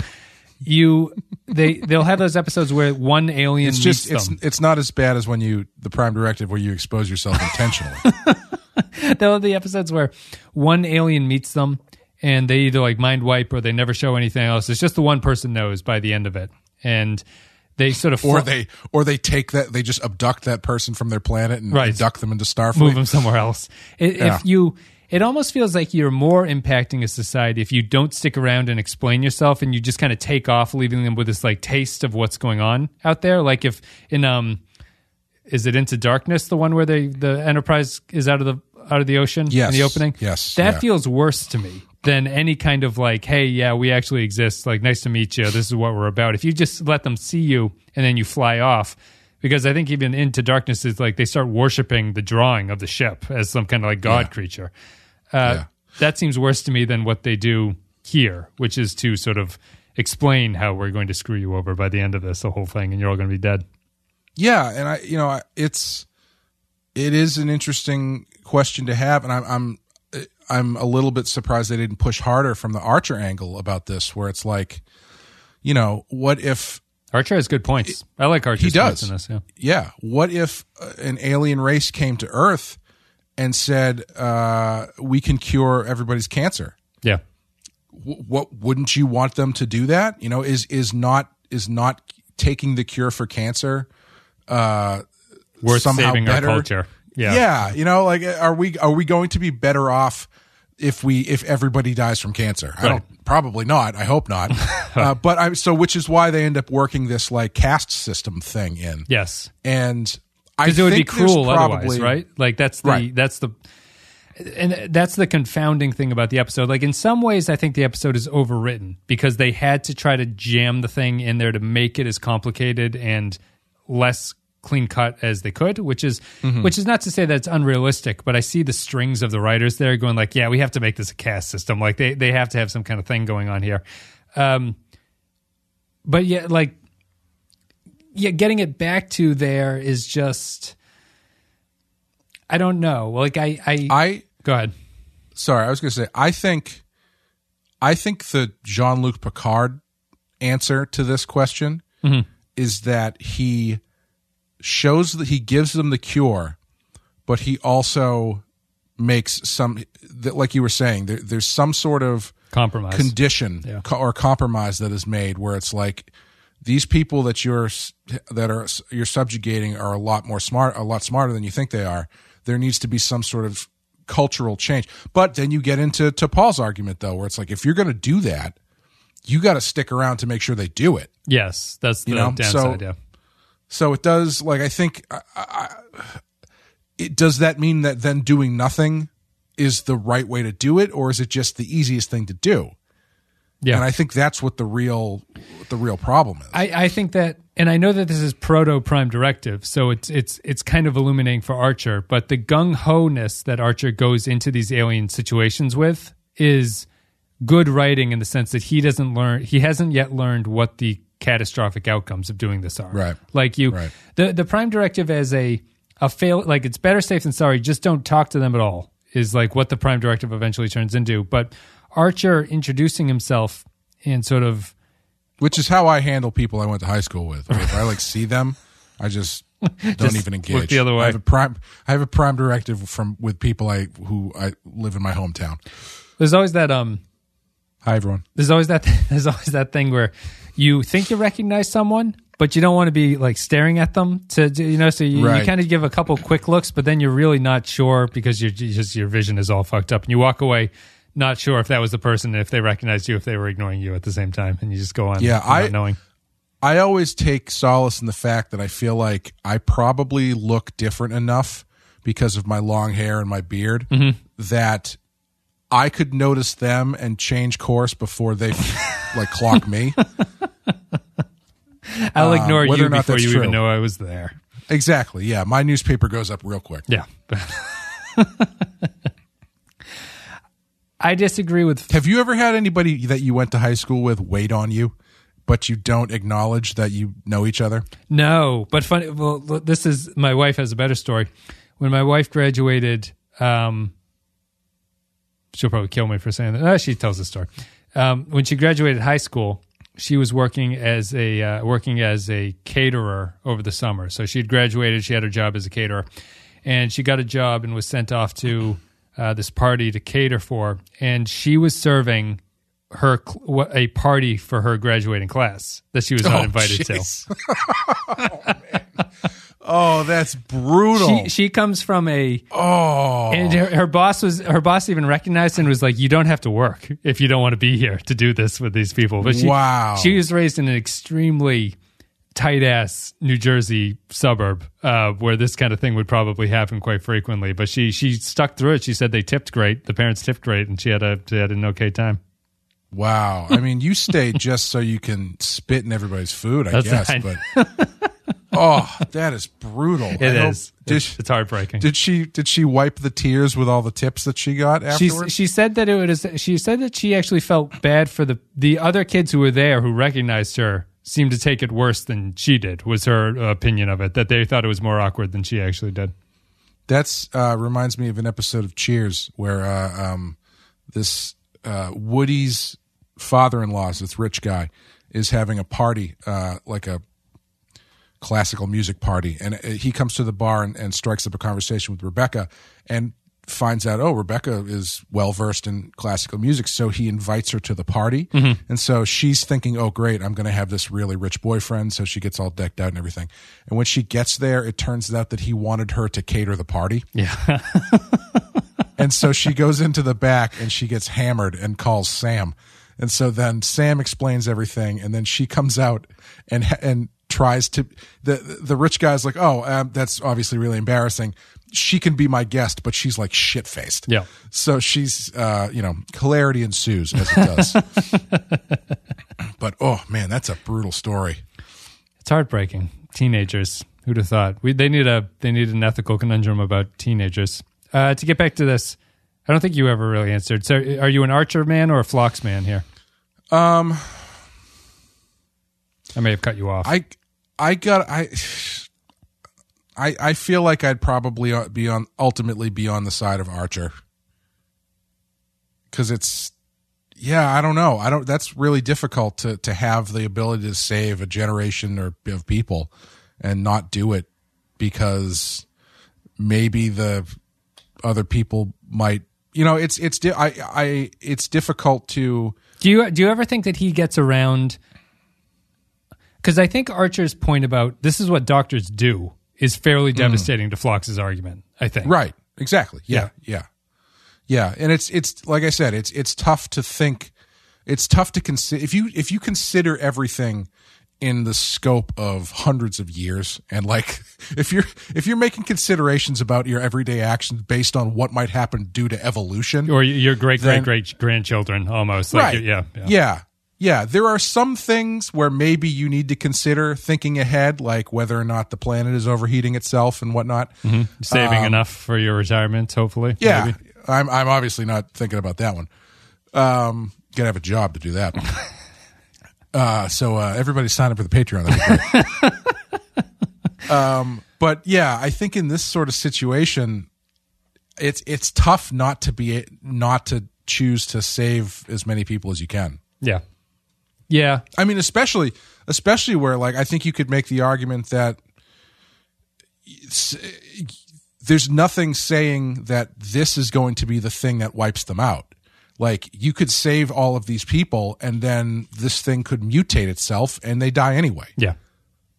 you they they'll have those episodes where one alien It's just meets it's them. it's not as bad as when you the prime directive where you expose yourself intentionally. They'll have the episodes where one alien meets them and they either like mind wipe or they never show anything else. It's just the one person knows by the end of it, and they sort of or fl- they or they take that they just abduct that person from their planet and Right. abduct them into Starfleet. move them somewhere else. I- Yeah. If you, it almost feels like you're more impacting a society if you don't stick around and explain yourself and you just kind of take off, leaving them with this like taste of what's going on out there. Like if in um, is it Into Darkness, the one where they the Enterprise is out of the out of the ocean Yes. in the opening? Yes. that Yeah. feels worse to me than any kind of like, hey, yeah, we actually exist. Like, nice to meet you. This is what we're about. If you just let them see you and then you fly off, because I think even into darkness is like they start worshiping the drawing of the ship as some kind of like god Yeah. creature. Uh, Yeah. That seems worse to me than what they do here, which is to sort of explain how we're going to screw you over by the end of this, the whole thing, and you're all going to be dead. Yeah, and I, you know, it's it is an interesting question to have, and I'm I'm I'm a little bit surprised they didn't push harder from the Archer angle about this, where it's like, you know, what if Archer has good points. I like Archer's he does. in this. Yeah. yeah, what if uh, an alien race came to Earth and said, uh, "We can cure everybody's cancer"? Yeah. w- what wouldn't you want them to do that you know is is not is not taking the cure for cancer uh Worth somehow saving better our culture. Yeah. yeah you know like are we are we going to be better off if we if everybody dies from cancer i don't probably not i hope not uh, but i so which is why they end up working this like caste system thing in Yes. and i because it would be cruel probably otherwise, right? Like that's the Right. that's the and that's the confounding thing about the episode. Like in some ways, I think the episode is overwritten because they had to try to jam the thing in there to make it as complicated and less clean cut as they could. Which is Mm-hmm. which is not to say that it's unrealistic, but I see the strings of the writers there going like, yeah, we have to make this a caste system. Like they they have to have some kind of thing going on here. Um, but yeah, like yeah, getting it back to there is just I don't know. Like I, I, I go ahead. sorry, I was going to say I think I think the Jean-Luc Picard answer to this question is that he shows that he gives them the cure, but he also makes some that like you were saying there, there's some sort of Compromise. condition Yeah. co- or compromise that is made where it's like these people that you're that are you're subjugating are a lot more smart a lot smarter than you think they are there needs to be some sort of cultural change but then you get into T'Pol's argument though where it's like if you're going to do that you got to stick around to make sure they do it yes, that's the You know, downside. so- yeah. So it does like I think I, I, it does that mean that then doing nothing is the right way to do it or is it just the easiest thing to do Yeah. and I think that's what the real what the real problem is. I, I think that, and I know that this is proto Prime Directive, so it's it's it's kind of illuminating for Archer. But the gung ho ness that Archer goes into these alien situations with is good writing in the sense that he doesn't learn, he hasn't yet learned what the catastrophic outcomes of doing this are. Right. Like you, Right. the the Prime Directive as a a fail, like it's better safe than sorry. Just don't talk to them at all. Is like what the Prime Directive eventually turns into. But Archer introducing himself and sort of Which is how I handle people I went to high school with. If I like see them, I just don't Just even engage. look the other way. I have a prime. I have a prime directive from with people I who I live in my hometown. there's always that um Hi everyone. there's always that there's always that thing where you think you recognize someone but you don't want to be like staring at them to you know so you, Right. you kind of give a couple quick looks but then you're really not sure because you're just your vision is all fucked up and you walk away not sure if that was the person if they recognized you if they were ignoring you at the same time and you just go on Yeah, not I- knowing I always take solace in the fact that I feel like I probably look different enough because of my long hair and my beard Mm-hmm. that I could notice them and change course before they like clock me. I'll ignore whether you before you even know I was there Exactly. Yeah, my newspaper goes up real quick. yeah I disagree with Have you ever had anybody that you went to high school with wait on you, but you don't acknowledge that you know each other? No, but funny. Well, this is my wife has a better story. When my wife graduated, um, she'll probably kill me for saying that. Uh, she tells the story. Um, when she graduated high school, she was working as a uh, working as a caterer over the summer. So she had graduated. She had her job as a caterer, and she got a job and was sent off to uh, this party to cater for. And she was serving her cl- a party for her graduating class that she was not invited to. jeez. oh, that's brutal. she she comes from a oh, and her, her boss was her boss even recognized and was like you don't have to work if you don't want to be here to do this with these people but she Wow. she was raised in an extremely tight ass New Jersey suburb uh, where this kind of thing would probably happen quite frequently but she she stuck through it she said they tipped great the parents tipped great and she had a she had an okay time wow. I mean, you stay just so you can spit in everybody's food, I That's guess. right. But oh, that is brutal. It I hope- is. Did, it's, it's heartbreaking did she did she wipe the tears with all the tips that she got She afterwards? she said that it was she said that she actually felt bad for the the other kids who were there who recognized her seemed to take it worse than she did was her opinion of it that they thought it was more awkward than she actually did. That's uh, reminds me of an episode of Cheers where uh, um, this uh, Woody's father-in-law, this rich guy, is having a party, uh, like a classical music party, and uh, he comes to the bar and, and strikes up a conversation with Rebecca, and finds out, oh, Rebecca is well versed in classical music, so he invites her to the party, and so she's thinking, oh, great, I'm going to have this really rich boyfriend, so she gets all decked out and everything, and when she gets there, it turns out that he wanted her to cater the party. Yeah. And so she goes into the back and she gets hammered and calls Sam. And so then Sam explains everything, and then she comes out and and tries to the the rich guy's like, oh, um, that's obviously really embarrassing. She can be my guest, but she's like shit faced. Yeah. So she's uh, you know hilarity ensues as it does. but oh man, that's a brutal story. It's heartbreaking. Teenagers. Who'd have thought? We they need a they need an ethical conundrum about teenagers. Uh, to get back to this, I don't think you ever really answered. So, are you an Archer man or a Phlox man here? Um, I may have cut you off. I I got I I I feel like I'd probably uh, be on ultimately be on the side of Archer because it's yeah I don't know I don't that's really difficult to to have the ability to save a generation or of people and not do it because maybe the other people might you know it's it's di- I I it's difficult to Do you do you ever think that he gets around? Because I think Archer's point about this is what doctors do is fairly mm. devastating to Phlox's argument. I think. Right. Exactly. Yeah. Yeah. Yeah. And it's it's like I said, it's it's tough to think. It's tough to consider if you if you consider everything in the scope of hundreds of years and like if you're if you're making considerations about your everyday actions based on what might happen due to evolution Or your great great Then- great grandchildren almost. Like, right Yeah. Yeah. yeah yeah there are some things where maybe you need to consider thinking ahead like whether or not the planet is overheating itself and whatnot Saving enough for your retirement, hopefully. Um, Yeah, maybe. I'm I'm obviously not thinking about that one. Um, gotta have a job to do that. uh, so uh, everybody sign up for the Patreon. That'd be great. um, but yeah, I think in this sort of situation, it's it's tough not to be not to choose to save as many people as you can. Yeah. Yeah. I mean, especially especially where like I think you could make the argument that there's nothing saying that this is going to be the thing that wipes them out. Like you could save all of these people, and then this thing could mutate itself, and they die anyway. Yeah.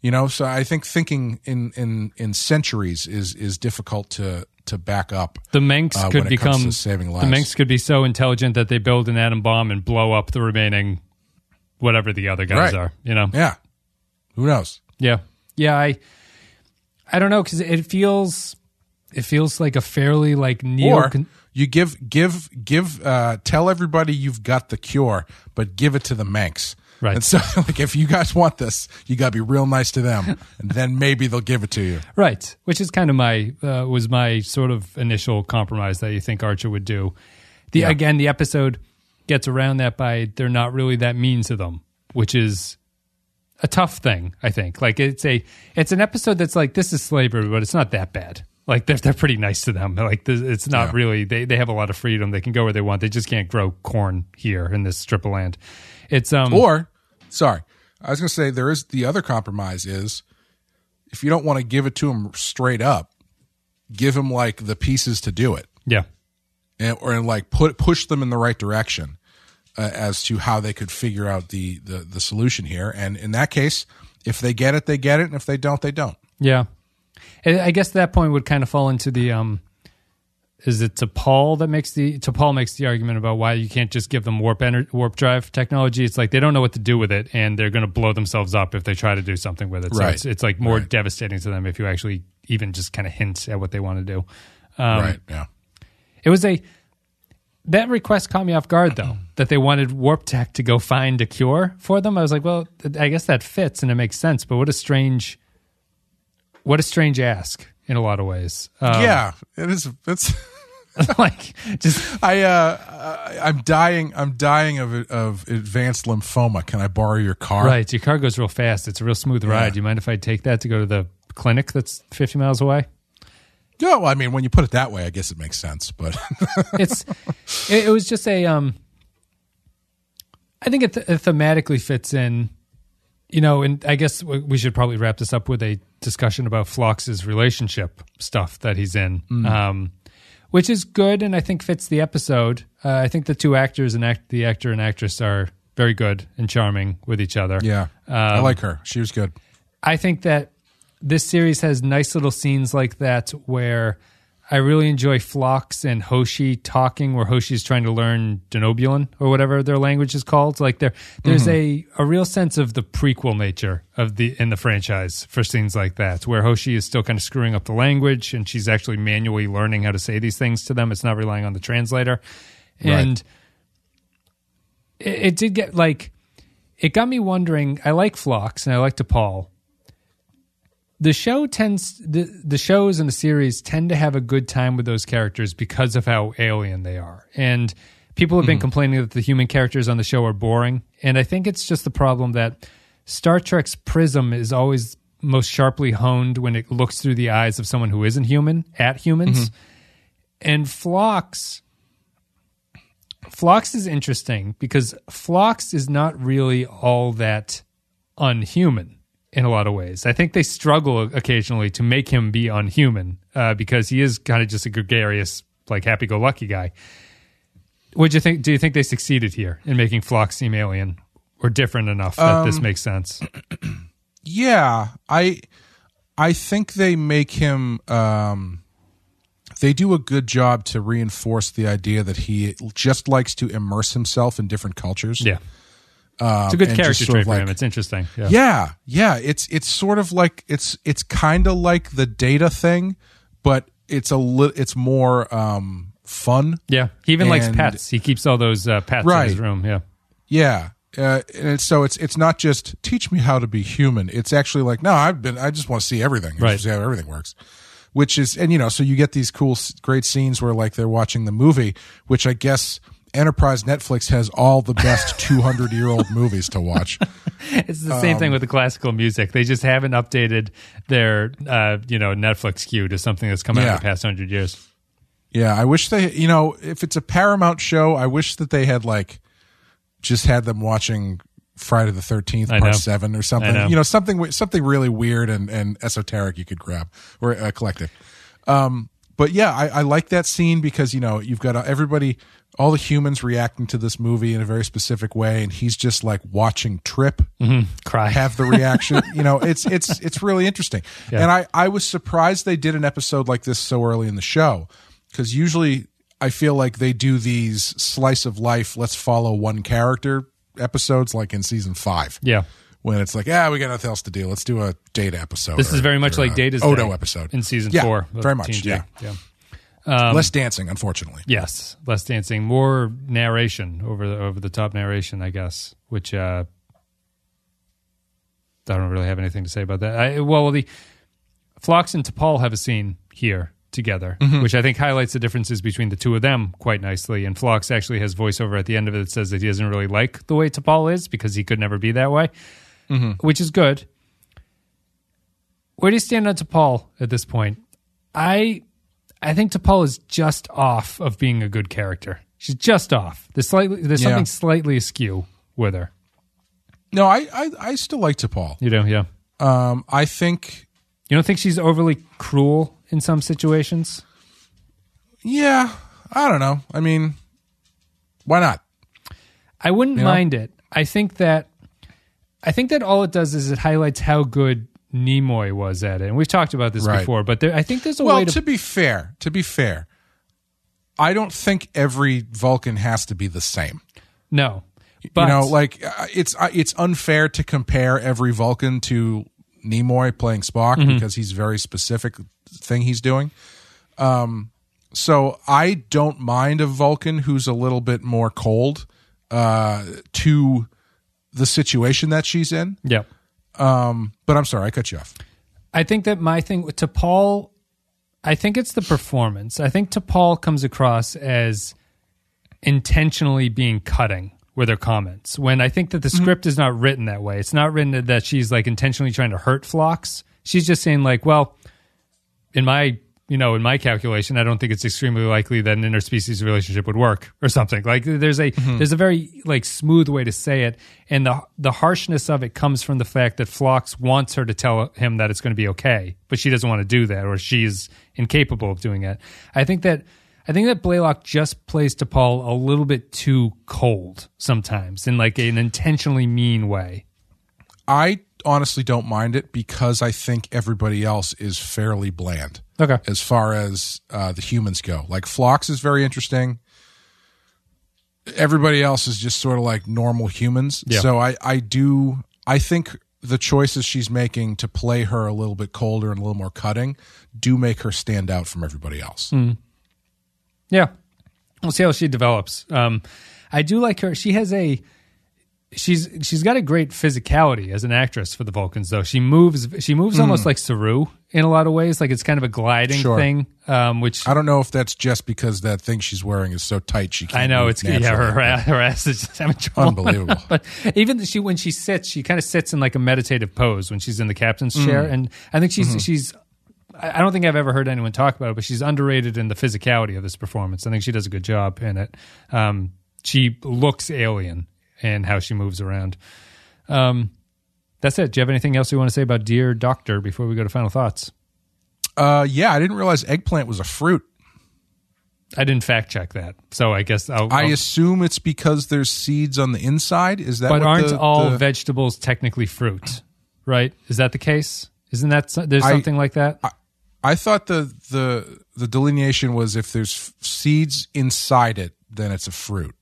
You know, so I think thinking in in in centuries is is difficult to to back up. The Menk Uh, could when it comes become saving the lives. Menk could be so intelligent that they build an atom bomb and blow up the remaining whatever the other guys Right. are. You know. Yeah, who knows? Yeah. Yeah, I I don't know cuz it feels it feels like a fairly like neo or you give give give uh tell everybody you've got the cure but give it to the Menk Right. and so like if you guys want this you got to be real nice to them and then maybe they'll give it to you Right, which is kind of my uh, was my sort of initial compromise that you think Archer would do. The Yeah. again, the episode gets around that by they're not really that mean to them, which is a tough thing. I think like it's a it's an episode that's like this is slavery, but it's not that bad. Like they're they're pretty nice to them. Like this, it's not Yeah. really they they have a lot of freedom. They can go where they want. They just can't grow corn here in this strip of land. It's um or sorry i was going to say there is the other compromise is if you don't want to give it to them straight up give them like the pieces to do it yeah and, or like put push them in the right direction uh, as to how they could figure out the, the the solution here and in that case if they get it they get it and if they don't they don't Yeah, I guess that point would kind of fall into the um, is it T'Pol that makes the T'Pol makes the argument about why you can't just give them warp ener- warp drive technology. It's like they don't know what to do with it, and they're going to blow themselves up if they try to do something with it. So Right. it's, it's like more Right. devastating to them if you actually even just kind of hint at what they want to do. Um, right yeah It was a that request caught me off guard though that they wanted warp tech to go find a cure for them. I was like, well, I guess that fits and it makes sense, but what a strange, what a strange ask in a lot of ways. Um, yeah it is it's like just I uh I'm dying I'm dying of of advanced lymphoma. Can I borrow your car? right. Your car goes real fast. It's a real smooth ride. Do you mind if I take that to go to the clinic that's fifty miles away? Yeah, well, I mean, when you put it that way, I guess it makes sense. But it's it, it was just a um i think it, th- it thematically fits in you know and i guess we we should probably wrap this up with a discussion about Phlox's relationship stuff that he's in um which is good and i think fits the episode uh, i think the two actors and act the actor and actress are very good and charming with each other yeah, I like her. She was good. I think that this series has nice little scenes like that where I really enjoy Phlox and Hoshi talking, where Hoshi's trying to learn Denobulan or whatever their language is called. Like there, there's mm-hmm. a, a real sense of the prequel nature of the in the franchise for scenes like that, where Hoshi is still kind of screwing up the language and she's actually manually learning how to say these things to them. It's not relying on the translator, and it, it did get like it got me wondering. I like Phlox and I like T'Pol. The show tends the the shows and the series tend to have a good time with those characters because of how alien they are. And people have been mm-hmm. complaining that the human characters on the show are boring. And I think it's just the problem that Star Trek's prism is always most sharply honed when it looks through the eyes of someone who isn't human at humans. Mm-hmm. And Phlox Phlox is interesting because Phlox is not really all that unhuman in a lot of ways. I think they struggle occasionally to make him be unhuman uh, because he is kind of just a gregarious, like happy-go-lucky guy. What do you think? Do you think they succeeded here in making Phlox seem alien or different enough that this makes sense? Yeah, I I think they make him um they do a good job to reinforce the idea that he just likes to immerse himself in different cultures. Yeah, it's a good character trait for like- him. It's interesting. Yeah, Yeah, yeah, it's it's sort of like it's it's kind of like the data thing, but it's a li- it's more um fun. yeah. He even likes pets. He keeps all those uh, pets in his room. Yeah, Yeah. Uh, and so it's it's not just teach me how to be human. It's actually like no, I've been I just want to see everything. Right. see how everything works. Which is and you know so you get these cool great scenes where like they're watching the movie, which I guess Enterprise Netflix has all the best 200 year old movies to watch. it's the same Um, thing with the classical music. They just haven't updated their uh, you know Netflix queue to something that's come out in the past hundred years. Yeah, I wish they, you know, if it's a Paramount show, I wish that they had like just had them watching Friday the Thirteenth I Part know. Seven or something. know. You know, something something really weird and, and esoteric you could grab or uh, collective. Um, but yeah, I, I like that scene because you know you've got uh, everybody, all the humans reacting to this movie in a very specific way, and he's just like watching Trip Cry. have the reaction. you know, it's it's it's really interesting. And I I was surprised they did an episode like this so early in the show because usually I feel like they do these slice of life. Let's follow one character episodes like in season five. yeah. When it's like, yeah, we got nothing else to do. Let's do a data episode. This or- is very much or like a Data's Odo episode in season Yeah, four. Very much. TNG. Yeah. yeah. Less um, dancing, unfortunately. Yes, less dancing, more narration over the over the top narration, I guess. Which uh, I don't really have anything to say about that. I, well, the Phlox and T'Pol have a scene here together, mm-hmm. which I think highlights the differences between the two of them quite nicely. And Phlox actually has voiceover at the end of it that says that he doesn't really like the way T'Pol is because he could never be that way, which is good. Where do you stand on T'Pol at this point? I I think T'Pol is just off of being a good character. She's just off. There's slightly there's Yeah. something slightly askew with her. No, I I, I still like T'Pol. You know, yeah. Um, I think You don't think she's overly cruel in some situations? yeah. I don't know. I mean, why not? I wouldn't You know? mind it. I think that I think that all it does is it highlights how good Nimoy was at it. And we've talked about this Right. before, but there, I think there's a well, way to, to, be fair, to be fair, I don't think every Vulcan has to be the same. no. But you know, like uh, it's uh, it's unfair to compare every Vulcan to Nimoy playing Spock Mm-hmm. because he's very specific thing he's doing. Um, so I don't mind a Vulcan who's a little bit more cold uh, to the situation that she's in. yeah. Um, but I'm sorry, I cut you off. I think that my thing T'Pol, I think it's the performance. I think T'Pol comes across as intentionally being cutting with her comments. When I think that the script is not written that way. It's not written that she's like intentionally trying to hurt Phlox. She's just saying like, well, in my you know in my calculation, I don't think it's extremely likely that an interspecies relationship would work or something. Like there's a mm-hmm. there's a very like smooth way to say it, and the the harshness of it comes from the fact that Phlox wants her to tell him that it's going to be okay, but she doesn't want to do that, or she's incapable of doing it. I think that. I think that Blalock just plays T'Pol a little bit too cold sometimes in like an intentionally mean way. I honestly don't mind it because I think everybody else is fairly bland. Okay. as far as uh, the humans go. Like Phlox is very interesting. Everybody else is just sort of like normal humans. Yeah. So I, I do I think the choices she's making to play her a little bit colder and a little more cutting do make her stand out from everybody else. Yeah. We'll see how she develops. Um, I do like her. She has a she's she's got a great physicality as an actress for the Vulcans, though. She moves she moves almost like Saru in a lot of ways. Like it's kind of a gliding Sure. thing, um, which I don't know if that's just because that thing she's wearing is so tight she can't. I know it's yeah her her ass is just having trouble. Unbelievable. but even she when she sits, she kind of sits in like a meditative pose when she's in the captain's chair, and I think she's she's. I I don't think I've ever heard anyone talk about it, but she's underrated in the physicality of this performance. I think she does a good job in it. Um, she looks alien in how she moves around. Um, that's it. Do you have anything else you want to say about Dear Doctor before we go to final thoughts? Uh, yeah, I didn't realize eggplant was a fruit. I didn't fact check that, so I guess I'll. I I'll- assume it's because there's seeds on the inside. Is that? but aren't the- all the- vegetables technically fruit? Right? Is that the case? Isn't that there's I- something like that? I thought the the the delineation was if there's f- seeds inside it, then it's a fruit.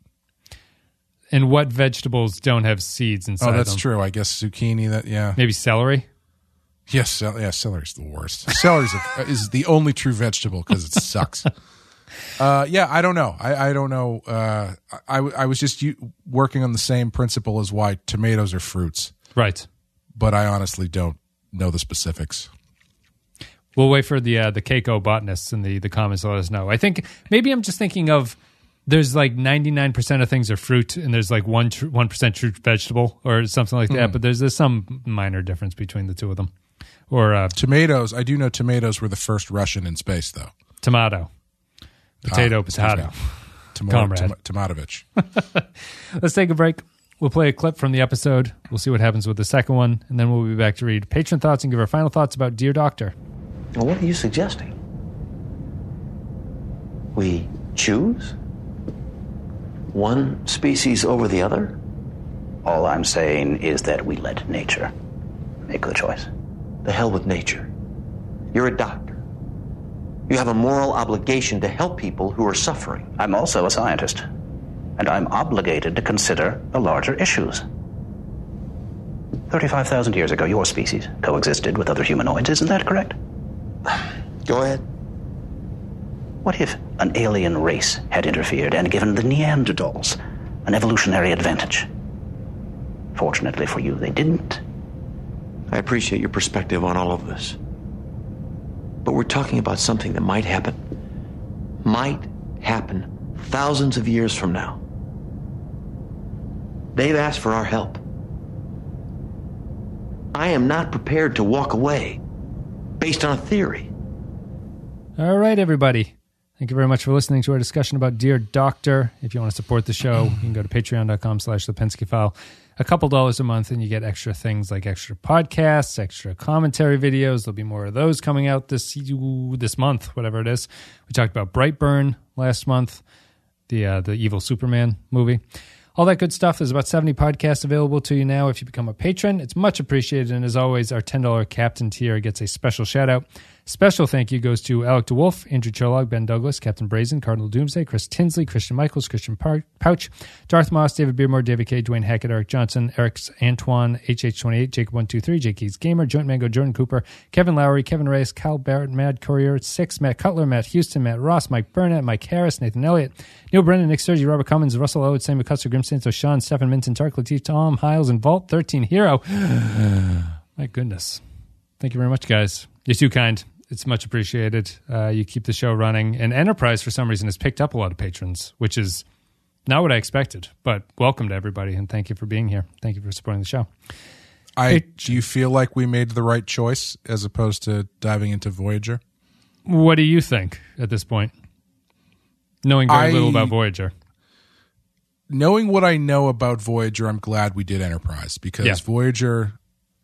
And what vegetables don't have seeds inside? Oh, that's them? true. I guess zucchini. That yeah. Maybe celery. Yes, cel- yeah, celery's the worst. Celery's a, is the only true vegetable because it sucks. uh, yeah, I don't know. I, I don't know. Uh, I, I was just u- working on the same principle as why tomatoes are fruits, Right. but I honestly don't know the specifics. We'll wait for the uh, the Keiko botanists in the the comments to let us know. I think maybe I'm just thinking of there's like 99% of things are fruit and there's like 1 tr- 1% true vegetable or something like that, but there's there's some minor difference between the two of them. Or uh, Tomatoes. I do know tomatoes were the first Russian in space, though. tomato. Potato, Ah, excuse potato. me. Tomo- Comrade. Tom- Tomatovich. Let's take a break. We'll play a clip from the episode. We'll see what happens with the second one, and then we'll be back to read patron thoughts and give our final thoughts about Dear Doctor. Well, what are you suggesting? We choose one species over the other? All I'm saying is that we let nature make the choice. The hell with nature. You're a doctor. You have a moral obligation to help people who are suffering. I'm also a scientist, and I'm obligated to consider the larger issues. 35,000 years ago, your species coexisted with other humanoids, isn't that correct? Go ahead. What if an alien race had interfered and given the Neanderthals an evolutionary advantage? Fortunately for you, they didn't. I appreciate your perspective on all of this. But we're talking about something that might happen. Might happen thousands of years from now. They've asked for our help. I am not prepared to walk away based on a theory. All right, everybody. Thank you very much for listening to our discussion about Dear Doctor. If you want to support the show, you can go to patreon.com slash the Pensky file. A couple dollars a month, and you get extra things like extra podcasts, extra commentary videos. There'll be more of those coming out this this month, whatever it is. We talked about Brightburn last month, the uh, the evil Superman movie. All that good stuff. There's about 70 podcasts available to you now if you become a patron. It's much appreciated. And as always, our $10 captain tier gets a special shout out. Special thank you goes to Alec DeWolf, Andrew Cholog, Ben Douglas, Captain Brazen, Cardinal Doomsday, Chris Tinsley, Christian Michaels, Christian Pouch, Darth Moss, David Beermore, David K, Dwayne Hackett, Eric Johnson, Eric Antoine, HH28, Jacob123, Jake Gamer, Joint Mango, Jordan Cooper, Kevin Lowry, Kevin Reyes, Kyle Barrett, Mad Courier, Six, Matt Cutler, Matt Houston, Matt Ross, Mike Burnett, Mike Harris, Nathan Elliott, Neil Brennan, Nick Sturgey, Robert Cummins, Russell Owens, Sam McCusker, Grim Santo, Sean, Stephen Minton, Tark Latif, Tom, Hiles, and Vault 13 Hero. My goodness. Thank you very much, guys. You're too kind. It's much appreciated. Uh, you keep the show running. And Enterprise, for some reason, has picked up a lot of patrons, which is not what I expected. But welcome to everybody, and thank you for being here. Thank you for supporting the show. I do you feel like we made the right choice as opposed to diving into Voyager? What do you think at this point? Knowing very I- little about Voyager. Knowing what I know about Voyager, I'm glad we did Enterprise because Yeah. Voyager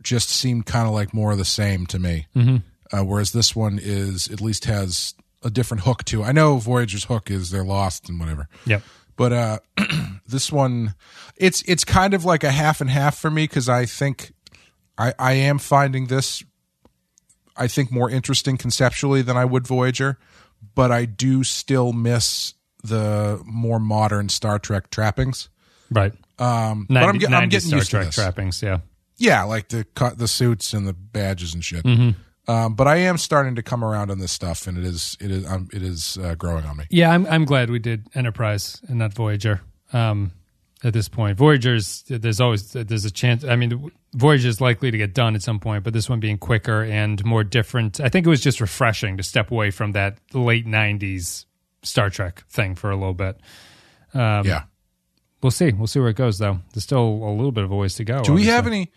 just seemed kind of like more of the same to me. Mm-hmm. Uh, whereas this one is at least has a different hook to. it. I know Voyager's hook is they're lost and whatever. Yep. but uh this one it's it's kind of like a half and half for me because i think i i am finding this i think more interesting conceptually than i would voyager but i do still miss the more modern star trek trappings Right. um 90, but i'm, get, I'm getting Star used Trek to this trappings, yeah. yeah like the cut the suits and the badges and shit Mm-hmm. Um, but I am starting to come around on this stuff, and it is it is um, it is uh, growing on me. Yeah, I'm I'm glad we did Enterprise and not Voyager. Um, at this point. Voyager's there's always there's a chance. I mean, Voyager's likely to get done at some point, but this one being quicker and more different. I think it was just refreshing to step away from that late '90s Star Trek thing for a little bit. Um, yeah. We'll see. We'll see where it goes, though. There's still a little bit of a ways to go. Do we have any?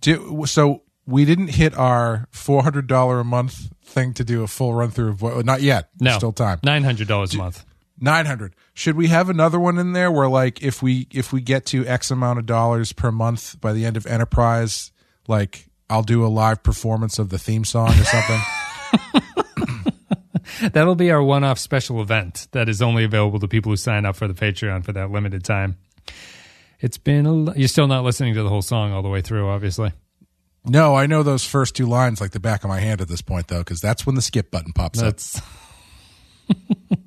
Do, so we didn't hit our four hundred dollar a month thing to do a full run through of what? Not yet. No, still time. Nine hundred dollars a month. Nine hundred. Should we have another one in there where, like, if we if we get to X amount of dollars per month by the end of Enterprise, like, I'll do a live performance of the theme song or something. That'll be our one-off special event that is only available to people who sign up for the Patreon for that limited time. It's been a. L- You're still not listening to the whole song all the way through, obviously. No, I know those first two lines like the back of my hand at this point, though, because that's when the skip button pops up.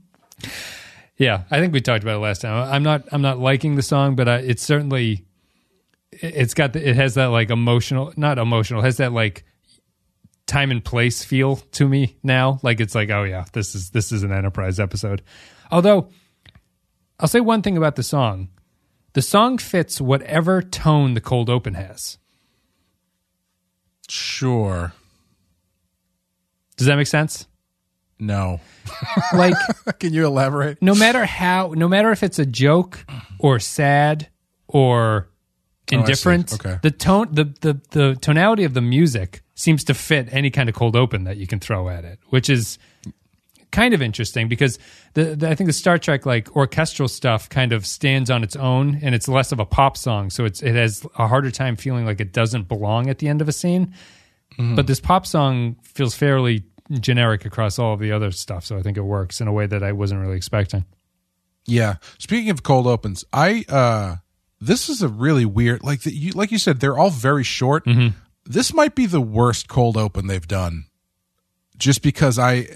Yeah, I think we talked about it last time. I'm not. I'm not liking the song, but I, it's certainly. it- It's got. The, it has that like emotional, not emotional. Has that like time and place feel to me now. Like it's like, oh yeah, this is this is an Enterprise episode. Although, I'll say one thing about the song: the song fits whatever tone the cold open has. Sure. Does that make sense? No. Like. Can you elaborate? no matter how no matter if it's a joke or sad or Oh, indifferent Okay. the tone the, the the tonality of the music seems to fit any kind of cold open that you can throw at it which is kind of interesting because the, the i think the star trek like orchestral stuff kind of stands on its own and it's less of a pop song so it's it has a harder time feeling like it doesn't belong at the end of a scene Mm-hmm. but this pop song feels fairly generic across all of the other stuff so i think it works in a way that i wasn't really expecting Yeah. Speaking of cold opens, I uh this is a really weird like the, you like you said they're all very short. Mm-hmm. This might be the worst cold open they've done. Just because I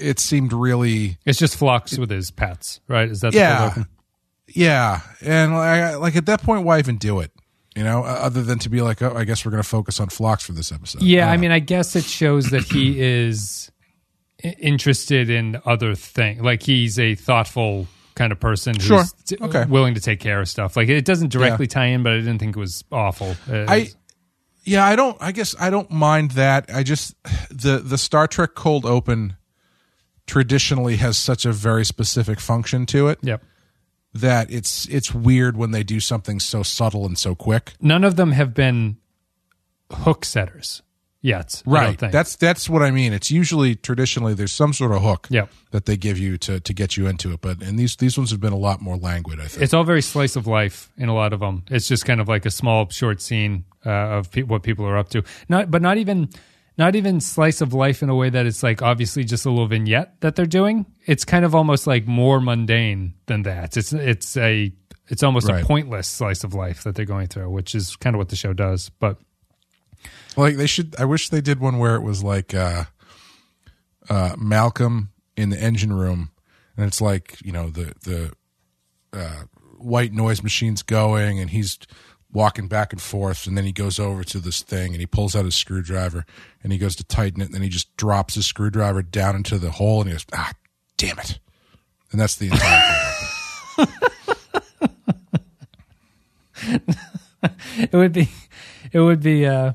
it seemed really It's just Phlox with his pets, right? Is that Yeah. yeah, and like, like at that point why even do it? You know, uh, other than to be like, oh, I guess we're going to focus on Phlox for this episode. Yeah, Uh, I mean, I guess it shows that he is interested in other things. Like he's a thoughtful kind of person who's Sure. t- Okay. willing to take care of stuff. Like it doesn't directly tie in, but I didn't think it was awful. Uh, I yeah, I don't I guess I don't mind that. I just the the Star Trek cold open traditionally has such a very specific function to it yep. that it's it's weird when they do something so subtle and so quick. None of them have been hook setters yet. I don't Right. That's that's what I mean. It's usually traditionally there's some sort of hook Yep. that they give you to to get you into it, but and these these ones have been a lot more languid, I think. it's all very slice of life in a lot of them. It's just kind of like a small short scene uh, of pe- what people are up to. Not, but not even, not even slice of life in a way that it's like obviously just a little vignette that they're doing. It's kind of almost like more mundane than that. It's it's a it's almost Right. a pointless slice of life that they're going through, which is kind of what the show does. But Like they should. I wish they did one where it was like uh, uh, Malcolm in the engine room, and it's like you know the the uh, white noise machine's going, and he's walking back and forth, and then he goes over to this thing, and he pulls out his screwdriver, and he goes to tighten it, and then he just drops his screwdriver down into the hole, and he goes, ah, damn it, and that's the entire. thing. it would be, it would be, uh,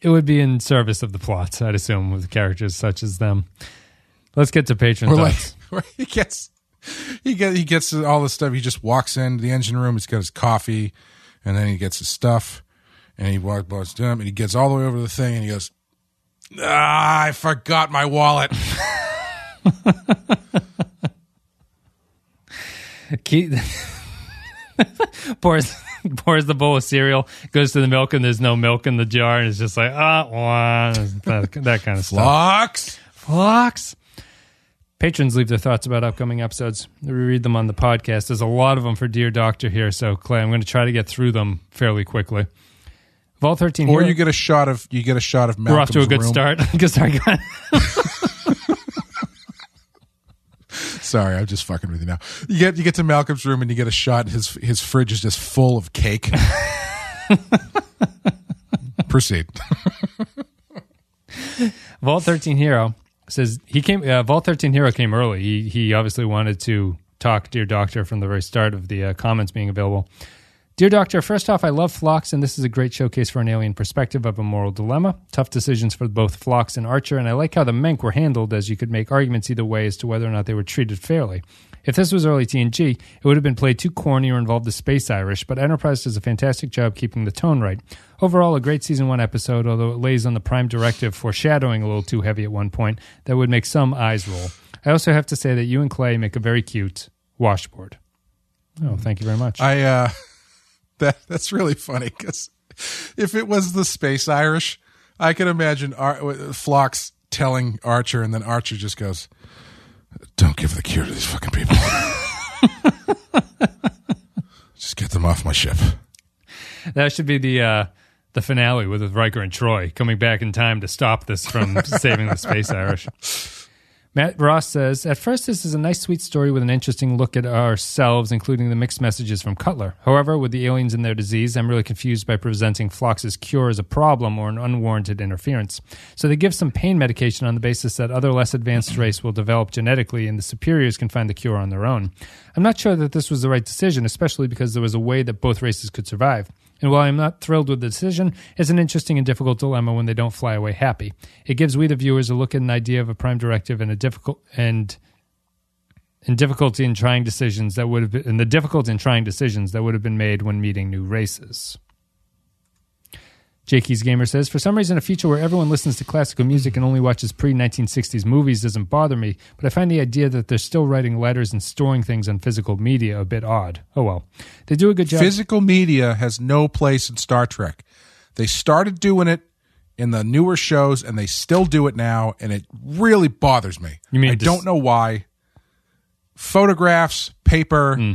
it would be in service of the plot, I'd assume, with characters such as them. Let's get to patron like he gets he get he gets all this stuff. He just walks into the engine room. He's got his coffee, and then he gets his stuff, and he walks walks down, and he gets all the way over to the thing, and he goes, "Ah, I forgot my wallet." Keith pours pours the bowl of cereal, goes to the milk, and there's no milk in the jar, and it's just like ah, wah, that, that kind of stuff. Locks. Fox. Patrons leave their thoughts about upcoming episodes. We read them on the podcast. There's a lot of them for Dear Doctor here, so Clay, I'm going to try to get through them fairly quickly. Vault 13 Or you get a shot of you get a shot of we're off to a good room. start. Good start. Sorry, I'm just fucking with you now. You get you get to Malcolm's room and you get a shot. and His his fridge is just full of cake. Proceed. Vault 13 Hero says he came. Uh, Vault 13 Hero came early. He he obviously wanted to talk Dear Doctor from the very start of the uh, comments being available. Dear Doctor, first off, I love Phlox, and this is a great showcase for an alien perspective of a moral dilemma. Tough decisions for both Phlox and Archer, and I like how the Menk were handled, as you could make arguments either way as to whether or not they were treated fairly. If this was early TNG, it would have been played too corny or involved the space Irish, but Enterprise does a fantastic job keeping the tone right. Overall, a great season one episode, although it lays on the prime directive foreshadowing a little too heavy at one point that would make some eyes roll. I also have to say that you and Clay make a very cute washboard. Oh, thank you very much. I uh that that's really funny because if it was the space Irish, I can imagine Ar- Phlox telling Archer, and then Archer just goes, "Don't give the cure to these fucking people. just get them off my ship." That should be the uh, the finale with Riker and Troi coming back in time to stop this from saving the space Irish. Matt Ross says, At first, this is a nice, sweet story with an interesting look at ourselves, including the mixed messages from Cutler. However, with the aliens and their disease, I'm really confused by presenting Phlox's cure as a problem or an unwarranted interference. So they give some pain medication on the basis that other less advanced race will develop genetically and the superiors can find the cure on their own. I'm not sure that this was the right decision, especially because there was a way that both races could survive. And while I'm not thrilled with the decision, it's an interesting and difficult dilemma when they don't fly away happy. It gives we the viewers a look at an idea of a prime directive and a difficult and and difficulty in trying decisions that would have been and the difficulty in trying decisions that would have been made when meeting new races. Jakey's Gamer says, For some reason, a future where everyone listens to classical music and only watches pre 1960s movies doesn't bother me, but I find the idea that they're still writing letters and storing things on physical media a bit odd. Oh well. They do a good job. Physical media has no place in Star Trek. They started doing it in the newer shows and they still do it now, and it really bothers me. You mean I dis- don't know why. Photographs, paper, Hmm.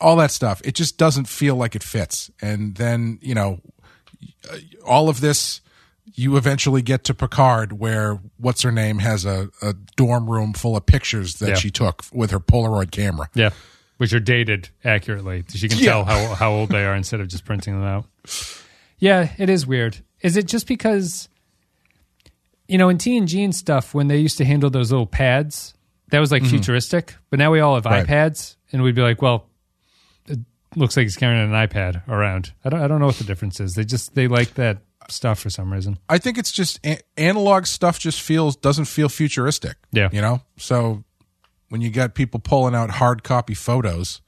all that stuff, it just doesn't feel like it fits. And then, you know, Uh, all of this you eventually get to Picard where what's her name has a, a dorm room full of pictures that Yeah. she took with her Polaroid camera. Yeah. Which are dated accurately. She can Yeah. tell how, how old they are instead of just printing them out. Yeah, it is weird. Is it just because, you know, in T and G and stuff, when they used to handle those little pads, that was like mm-hmm. futuristic, but now we all have Right. iPads and we'd be like, well, looks like he's carrying an iPad around. I don't, I don't know what the difference is. They just, they like that stuff for some reason. I think it's just a- analog stuff just feels doesn't feel futuristic. Yeah. you know. So when you got people pulling out hard copy photos,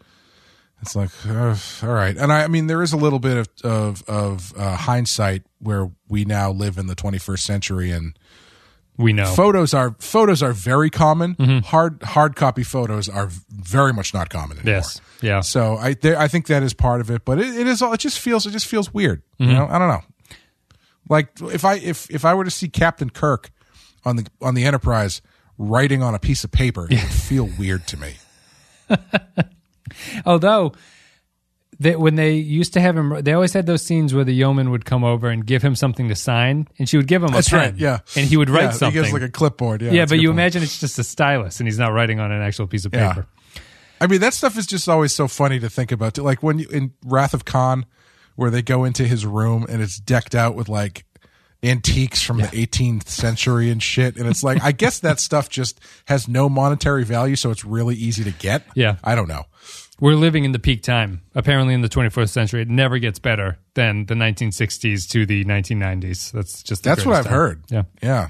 it's like, uh, all right. And I, I mean, there is a little bit of of, of uh, hindsight where we now live in the 21st century, and We know. photos are photos are very common. Mm-hmm. Hard hard copy photos are very much not common anymore. yes. Yeah. So I there, I think that is part of it, but it, it is all. It just feels it just feels weird. Mm-hmm. You know, I don't know. Like if I if if I were to see Captain Kirk on the on the Enterprise writing on a piece of paper, it would feel weird to me. Although, they, when they used to have him, they always had those scenes where the yeoman would come over and give him something to sign, and she would give him a pen, right. Yeah, and he would write Yeah, something. He gives like a clipboard. Yeah, yeah, but you point. imagine it's just a stylus, and he's not writing on an actual piece of Yeah. paper. I mean, that stuff is just always so funny to think about. Like when you in Wrath of Khan, where they go into his room and it's decked out with like antiques from the 18th century and shit. And it's like, I guess that stuff just has no monetary value, so it's really easy to get. Yeah. I don't know. We're living in the peak time. Apparently, in the 21st century, it never gets better than the 1960s to the 1990s. That's just the That's what I've time. heard. Yeah. Yeah.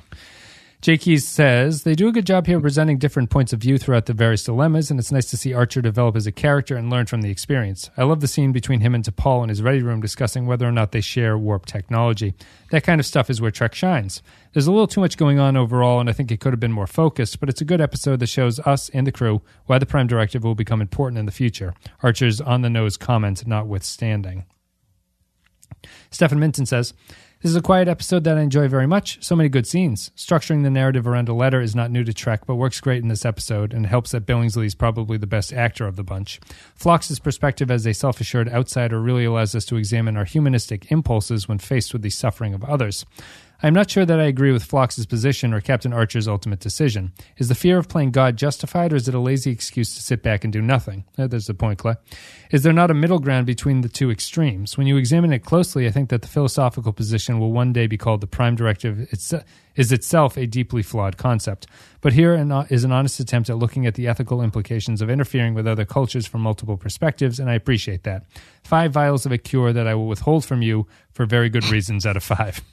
J. Keys says they do a good job here presenting different points of view throughout the various dilemmas, and it's nice to see Archer develop as a character and learn from the experience. I love the scene between him and T'Pol in his ready room discussing whether or not they share warp technology. That kind of stuff is where Trek shines. There's a little too much going on overall, and I think it could have been more focused, but it's a good episode that shows us and the crew why the Prime Directive will become important in the future. Archer's on the nose comment notwithstanding. Stephen Minton says, This is a quiet episode that I enjoy very much. So many good scenes. Structuring the narrative around a letter is not new to Trek, but works great in this episode and helps that Billingsley is probably the best actor of the bunch. Phlox's perspective as a self assured outsider really allows us to examine our humanistic impulses when faced with the suffering of others. I'm not sure that I agree with Phlox's position or Captain Archer's ultimate decision. Is the fear of playing God justified, or is it a lazy excuse to sit back and do nothing? Uh, there's the point, Clay. Is there not a middle ground between the two extremes? When you examine it closely, I think that the philosophical position will one day be called the prime directive it's, is itself a deeply flawed concept. But here is an honest attempt at looking at the ethical implications of interfering with other cultures from multiple perspectives, and I appreciate that. Five vials of a cure that I will withhold from you for very good reasons out of five.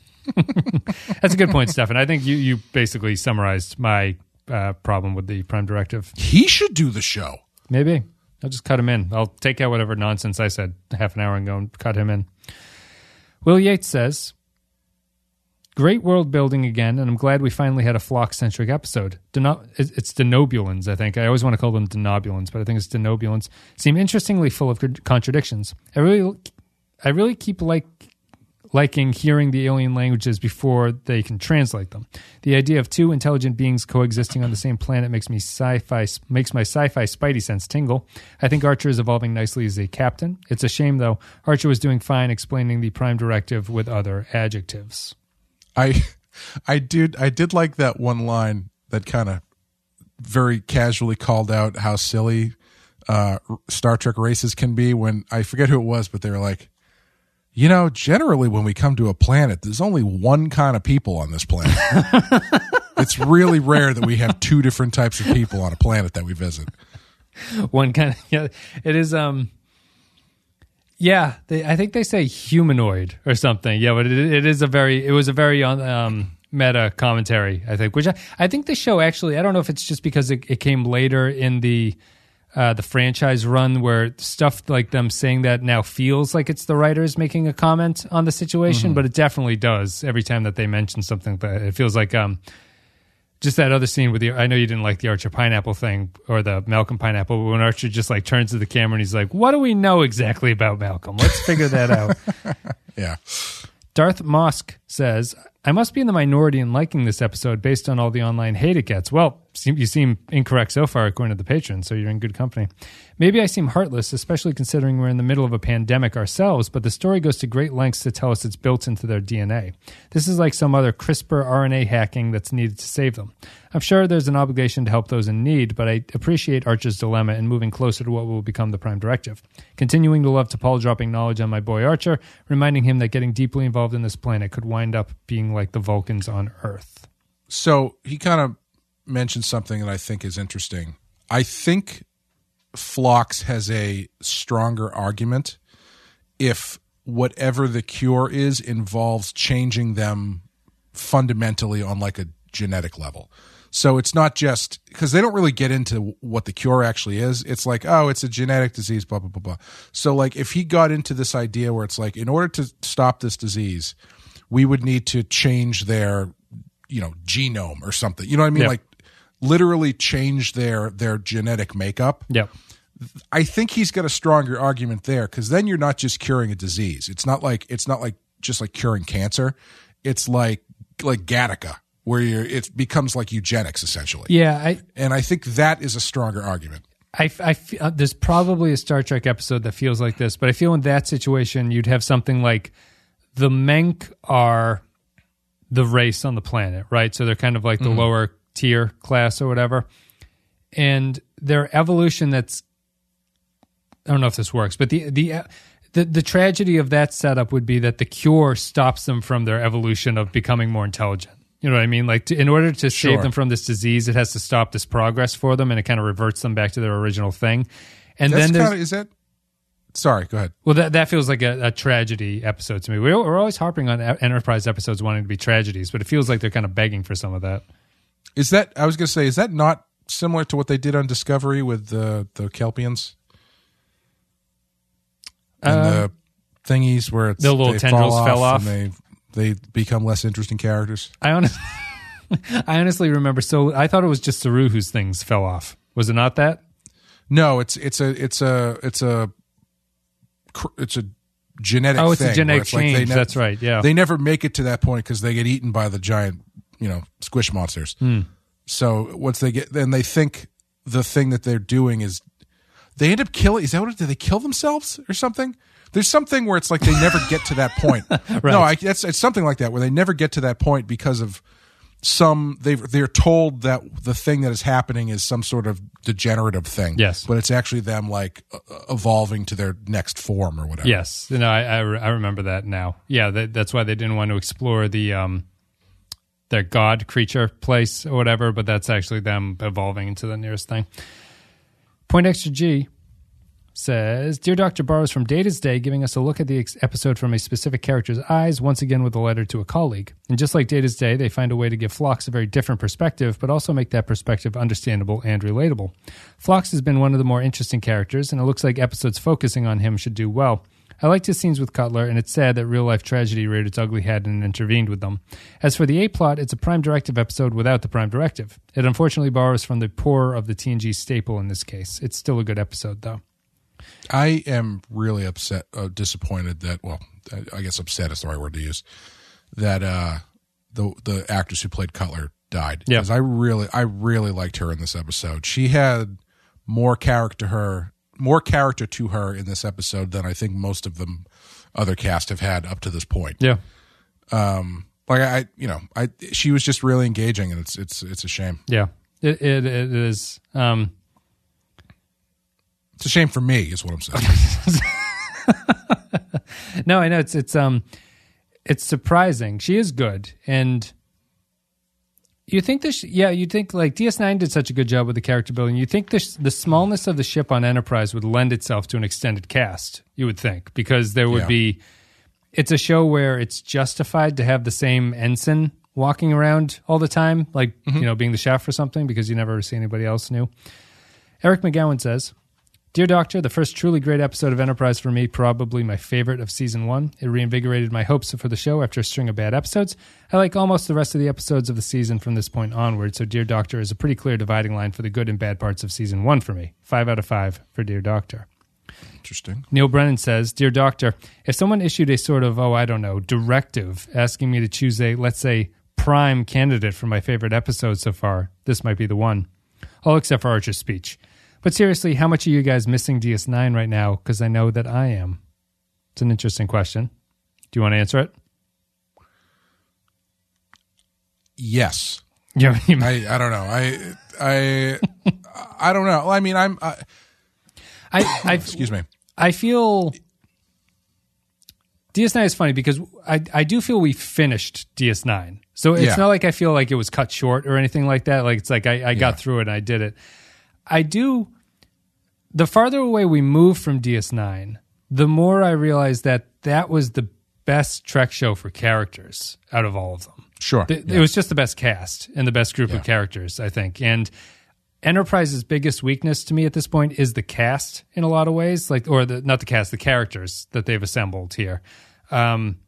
That's a good point, Stefan. I think you, you basically summarized my uh, problem with the Prime Directive. He should do the show. Maybe. I'll just cut him in. I'll take out whatever nonsense I said half an hour ago and cut him in. Will Yates says, Great world building again, and I'm glad we finally had a Phlox centric episode. Deno- it's Denobulans, I think. I always want to call them Denobulans, but I think it's Denobulans. Seem interestingly full of contradictions. I really, I really keep like liking hearing the alien languages before they can translate them. The idea of two intelligent beings coexisting on the same planet makes me sci-fi makes my sci-fi spidey sense tingle. I think Archer is evolving nicely as a captain. It's a shame though. Archer was doing fine explaining the prime directive with other adjectives. I I did I did like that one line that kind of very casually called out how silly uh, Star Trek races can be when I forget who it was, but they were like, you know, generally when we come to a planet, there's only one kind of people on this planet. it's really rare that we have two different types of people on a planet that we visit. One kind of yeah, it is um yeah, they, I think they say humanoid or something. Yeah, but it, it is a very it was a very um meta commentary, I think, which I, I think the show actually I don't know if it's just because it, it came later in the uh, the franchise run where stuff like them saying that now feels like it's the writers making a comment on the situation, mm-hmm. but it definitely does every time that they mention something. That it feels like um, just that other scene with the. I know you didn't like the Archer pineapple thing or the Malcolm pineapple, but when Archer just like turns to the camera and he's like, "What do we know exactly about Malcolm? Let's figure that out." yeah. Darth Mosk says, I must be in the minority in liking this episode based on all the online hate it gets. Well, you seem incorrect so far, according to the patron, so you're in good company. Maybe I seem heartless, especially considering we're in the middle of a pandemic ourselves, but the story goes to great lengths to tell us it's built into their DNA. This is like some other CRISPR RNA hacking that's needed to save them. I'm sure there's an obligation to help those in need, but I appreciate Archer's dilemma in moving closer to what will become the prime directive. Continuing to love T'Pol dropping knowledge on my boy Archer, reminding him that getting deeply involved in this planet could wind up being like the Vulcans on Earth. So he kind of mentioned something that I think is interesting. I think Phlox has a stronger argument if whatever the cure is involves changing them fundamentally on like a genetic level. So it's not just because they don't really get into what the cure actually is. It's like, oh, it's a genetic disease, blah, blah, blah, blah. So, like, if he got into this idea where it's like, in order to stop this disease, we would need to change their, you know, genome or something. You know what I mean? Like, literally change their their genetic makeup. Yeah. I think he's got a stronger argument there because then you're not just curing a disease. It's not like it's not like just like curing cancer. It's like like Gattaca, where you're it becomes like eugenics essentially. Yeah, I, and I think that is a stronger argument. I, I uh, there's probably a Star Trek episode that feels like this, but I feel in that situation you'd have something like the Menk are the race on the planet, right? So they're kind of like the mm-hmm. lower tier class or whatever. And their evolution that's I don't know if this works, but the the the, the tragedy of that setup would be that the cure stops them from their evolution of becoming more intelligent. You know what I mean? Like, to, in order to sure. save them from this disease, it has to stop this progress for them, and it kind of reverts them back to their original thing. And That's then kinda, is that. Sorry, go ahead. Well, that that feels like a, a tragedy episode to me. We're, we're always harping on Enterprise episodes wanting to be tragedies, but it feels like they're kind of begging for some of that. Is that I was going to say? Is that not similar to what they did on Discovery with the the Kelpiens and uh, the thingies where it's the little tendrils fall fell off, and they they become less interesting characters? I honestly, I honestly remember. So I thought it was just Saru whose things fell off. Was it not that? No, it's it's a it's a it's a it's a genetic. Oh, it's a genetic it's change. Like That's right. Yeah, they never make it to that point because they get eaten by the giant you know squish monsters. Mm. So once they get, then they think the thing that they're doing is they end up killing. Is that what? Did they kill themselves or something? there's something where it's like they never get to that point. No, I, it's it's something like that where they never get to that point because of some they they're told that the thing that is happening is some sort of degenerative thing. Yes. but it's actually them like evolving to their next form or whatever. Yes, no, I I, re- I remember that now. Yeah, that, that's why they didn't want to explore the um, their god creature place or whatever. But that's actually them evolving into the nearest thing. Point extra G says, "Dear Doctor borrows from Data's Day, giving us a look at the ex- episode from a specific character's eyes, once again with a letter to a colleague. And just like Data's Day, they find a way to give Phlox a very different perspective, but also make that perspective understandable and relatable. Phlox has been one of the more interesting characters, and it looks like episodes focusing on him should do well." I liked his scenes with Cutler, and it's sad that real life tragedy reared its ugly head and intervened with them. As for the A plot, it's a Prime Directive episode without the Prime Directive. It unfortunately borrows from the poor of the TNG staple in this case. It's still a good episode, though. I am really upset, uh, disappointed that. Well, I- guess upset is the right word to use. That uh, the the actress who played Cutler died. Yeah. because I really, I really liked her in this episode. She had more character her, more character to her in this episode than I think most of them other cast have had up to this point. Yeah. Like I, you know, I she was just really engaging, and it's it's it's a shame. Yeah. It, it, it is. Um, It's a shame for me, is what I'm saying. no, I know it's it's um it's surprising. She is good, and you think this? Yeah, you think like DS9 did such a good job with the character building. You think this the smallness of the ship on Enterprise would lend itself to an extended cast. You would think because there would Yeah. be. It's a show where it's justified to have the same ensign walking around all the time, like mm-hmm. you know being the chef or something, because you never see anybody else new. Eric McGowan says, Dear Doctor, the first truly great episode of Enterprise for me, probably my favorite of season one. It reinvigorated my hopes for the show after a string of bad episodes. I like almost the rest of the episodes of the season from this point onward, so Dear Doctor is a pretty clear dividing line for the good and bad parts of season one for me. Five out of five for Dear Doctor. Interesting. Neil Brennan says, Dear Doctor, if someone issued a sort of, oh, I don't know, directive asking me to choose a, let's say, prime candidate for my favorite episode so far, this might be the one. All except for Archer's speech. But seriously, how much are you guys missing DS9 right now? Because I know that I am. It's an interesting question. Do you want to answer it? Yes. Yeah, I I don't know. I I I don't know. I mean, I'm. I, I, I, excuse me. I feel DS9 is funny because I, I do feel we finished DS9. So it's Yeah. not like I feel like it was cut short or anything like that. Like it's like I, I Yeah. got through it and I did it. I do. The farther away we move from DS9, the more I realize that that was the best Trek show for characters out of all of them. Sure. Th- Yeah. It was just the best cast and the best group Yeah. of characters, I think. And Enterprise's biggest weakness to me at this point is the cast in a lot of ways, like or the not the cast, the characters that they've assembled here. Um,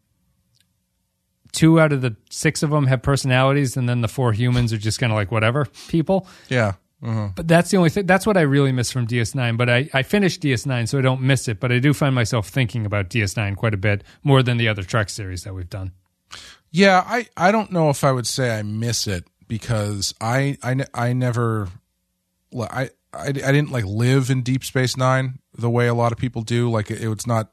two out of the six of them have personalities, and then the four humans are just kind of like whatever people. Yeah. Uh-huh. But that's the only thing. That's what I really miss from DS9. But I, I finished DS9, so I don't miss it. But I do find myself thinking about DS9 quite a bit more than the other Trek series that we've done. Yeah, I, I don't know if I would say I miss it because I I, I never I, I I didn't like live in Deep Space Nine the way a lot of people do. Like it, it was not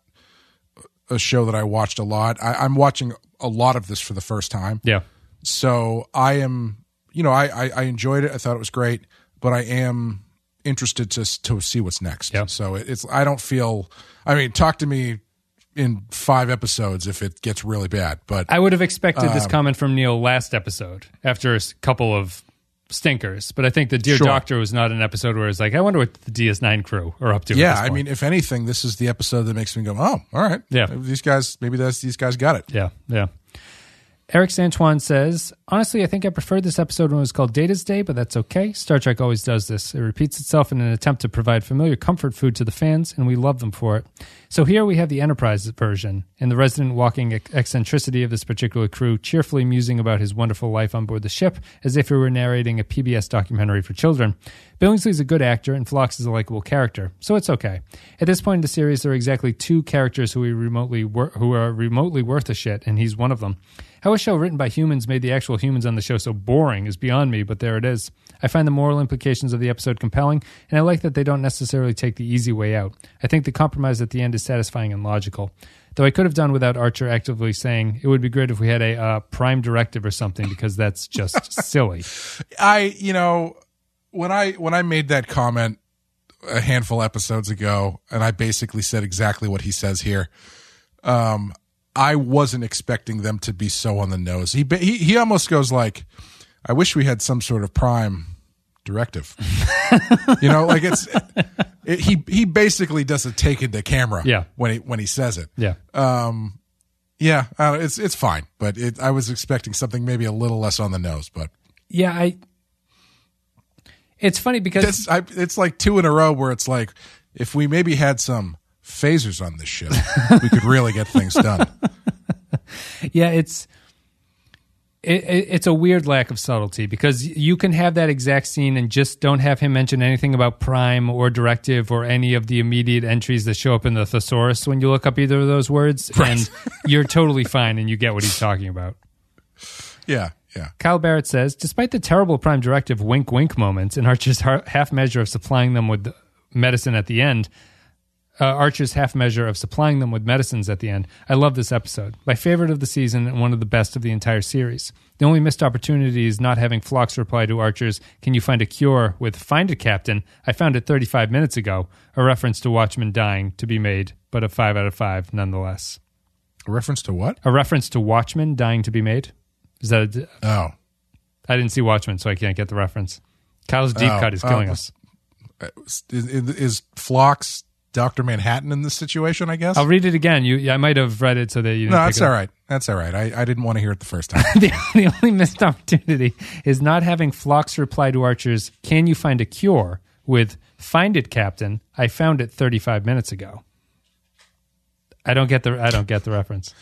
a show that I watched a lot. I, I'm watching a lot of this for the first time, Yeah. so I am you know I, I I enjoyed it. I thought it was great, but I am interested to to see what's next. Yeah. So it, it's I don't feel. I mean, talk to me in five episodes if it gets really bad, but I would have expected Um, this comment from Neil last episode after a couple of stinkers, but I think the Dear Sure. Doctor was not an episode where it's like, I wonder what the DS9 crew are up to. yeah, I mean, if anything, this is the episode that makes me go, "Oh, all right, Yeah. These guys, maybe that's these guys got it." yeah, yeah. Eric Santuan says, honestly, I think I preferred this episode when it was called Data's Day, but that's okay. Star Trek always does this. It repeats itself in an attempt to provide familiar comfort food to the fans, and we love them for it. So here we have the Enterprise version, and the resident walking eccentricity of this particular crew cheerfully musing about his wonderful life on board the ship as if he were narrating a PBS documentary for children. Billingsley's a good actor, and Phlox is a likable character, so it's okay. At this point in the series, there are exactly two characters who we remotely wor- who are remotely worth a shit, and he's one of them. How a show written by humans made the actual humans on the show so boring is beyond me, but there it is. I find the moral implications of the episode compelling, and I like that they don't necessarily take the easy way out. I think the compromise at the end is satisfying and logical. Though I could have done without Archer actively saying, it would be great if we had a uh, prime directive or something, because that's just silly. I, you know, when I when I made that comment a handful episodes ago, and I basically said exactly what he says here. Um, I wasn't expecting them to be so on the nose. He he he almost goes like, "I wish we had some sort of prime directive." you know, like it's it, he he basically doesn't take it to camera. Yeah. when he when he says it. Yeah. Yeah, uh, it's it's fine, but it, I was expecting something maybe a little less on the nose, but Yeah, I. It's funny because it's I, it's like two in a row where it's like if we maybe had some phasers on this ship, we could really get things done. yeah, it's it, it, it's a weird lack of subtlety because you can have that exact scene and just don't have him mention anything about Prime or Directive or any of the immediate entries that show up in the thesaurus when you look up either of those words, and you're totally fine and you get what he's talking about. Yeah, yeah. Kyle Barrett says, despite the terrible Prime Directive wink wink moments and Archer's half measure of supplying them with medicine at the end, uh, Archer's half measure of supplying them with medicines at the end, I love this episode. My favorite of the season and one of the best of the entire series. The only missed opportunity is not having Phlox reply to Archer's Can you find a cure with Find it, Captain? I found it 35 minutes ago, a reference to Watchmen dying to be made, but a 5 out of 5 nonetheless. A reference to what? A reference to Watchmen dying to be made? Is that a, Oh, I didn't see Watchmen, so I can't get the reference. Kyle's deep Oh, cut is oh, killing was- us. is, is Phlox Doctor Manhattan in this situation? I guess. I'll read it again. You, I might have read it so that you. Didn't no, that's all right. That's all right. I, I didn't want to hear it the first time. the, the only missed opportunity is not having Phlox reply to Archer's "Can you find a cure?" with "Find it, Captain. I found it 35 minutes ago." I don't get the I don't get the reference.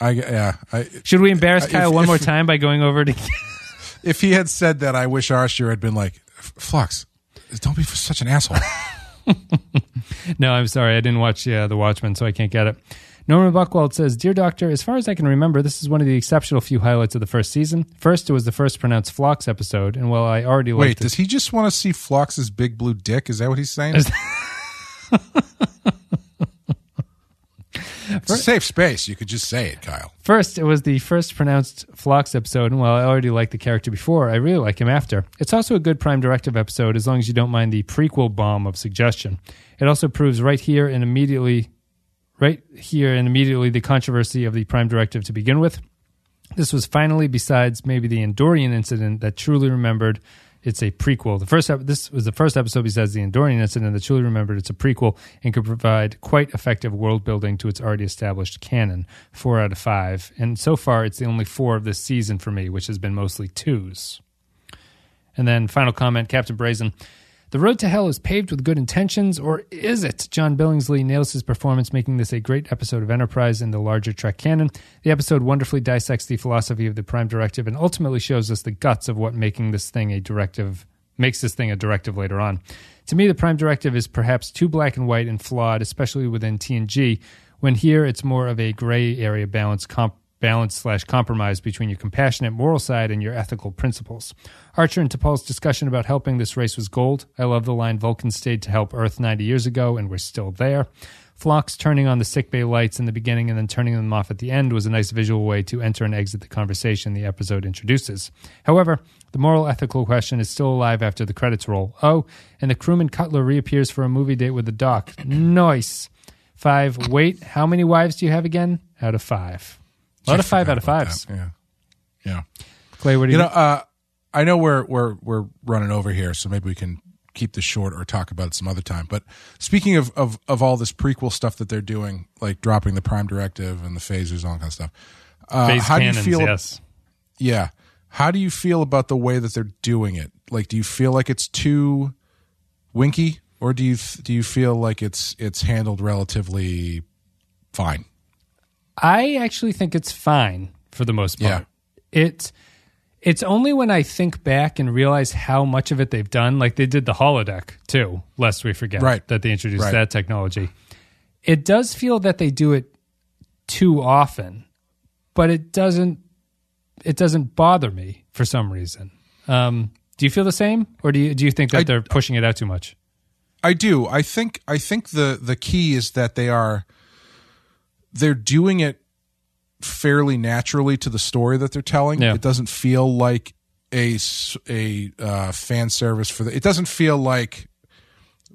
I yeah. I, Should we embarrass Uh, if- Kyle one if- more time by going over to? if he had said that, I wish Archer had been like, Phlox, don't be such an asshole. no, I'm sorry, I didn't watch uh, the Watchmen, so I can't get it. Norman Buckwald says, Dear Doctor, as far as I can remember, this is one of the exceptional few highlights of the first season. First, it was the first pronounced Phlox episode, and while I already Wait, liked it, does he just want to see Phlox's big blue dick? Is that what he's saying? it's a safe space. You could just say it, Kyle. First, it was the first pronounced Phlox episode, and while I already liked the character before, I really like him after. It's also a good Prime Directive episode as long as you don't mind the prequel bomb of suggestion. It also proves right here and immediately, right here and immediately the controversy of the Prime Directive to begin with. This was finally, besides maybe the Andorian incident, that truly remembered it's a prequel. The first this was the first episode besides the Andorian incident that truly remembered it's a prequel and could provide quite effective world building to its already established canon. Four out of five, and so far it's the only four of this season for me, which has been mostly twos. And then final comment, Captain Brazen. The road to hell is paved with good intentions, or is it? John Billingsley nails his performance, making this a great episode of Enterprise in the larger Trek canon. The episode wonderfully dissects the philosophy of the Prime Directive and ultimately shows us the guts of what making this thing a directive makes this thing a directive later on. To me, the Prime Directive is perhaps too black and white and flawed, especially within TNG. When here, it's more of a gray area balance comp- balance slash compromise between your compassionate moral side and your ethical principles. Archer and T'Pol's discussion about helping this race was gold. I love the line Vulcan stayed to help Earth 90 years ago and we're still there. Phlox's turning on the sickbay lights in the beginning and then turning them off at the end was a nice visual way to enter and exit the conversation the episode introduces. However, the moral ethical question is still alive after the credits roll. Oh, and the crewman Cutler reappears for a movie date with the doc. Nice. Five. Wait, how many wives do you have again? Out of five. A lot of five out of fives. that, Yeah. Yeah. Clay, what do you, You know, uh, I know we're we're we're running over here, so maybe we can keep this short or talk about it some other time. But speaking of of, of all this prequel stuff that they're doing, like dropping the Prime Directive and the phasers, all that kind of stuff. Uh, phase how cannons, do you feel? yes. Yeah. How do you feel about the way that they're doing it? Like, do you feel like it's too winky, or do you do you feel like it's it's handled relatively fine? I actually think it's fine for the most part. Yeah. It it's only when I think back and realize how much of it they've done, like they did the holodeck too, lest we forget Right. that they introduced Right. that technology. It does feel that they do it too often, but it doesn't it doesn't bother me for some reason. Um, do you feel the same, or do you do you think that I- they're pushing it out too much? I do. I think I think the the key is that they are they're doing it fairly naturally to the story that they're telling. Yeah. It doesn't feel like a uh, fan service for the. It doesn't feel like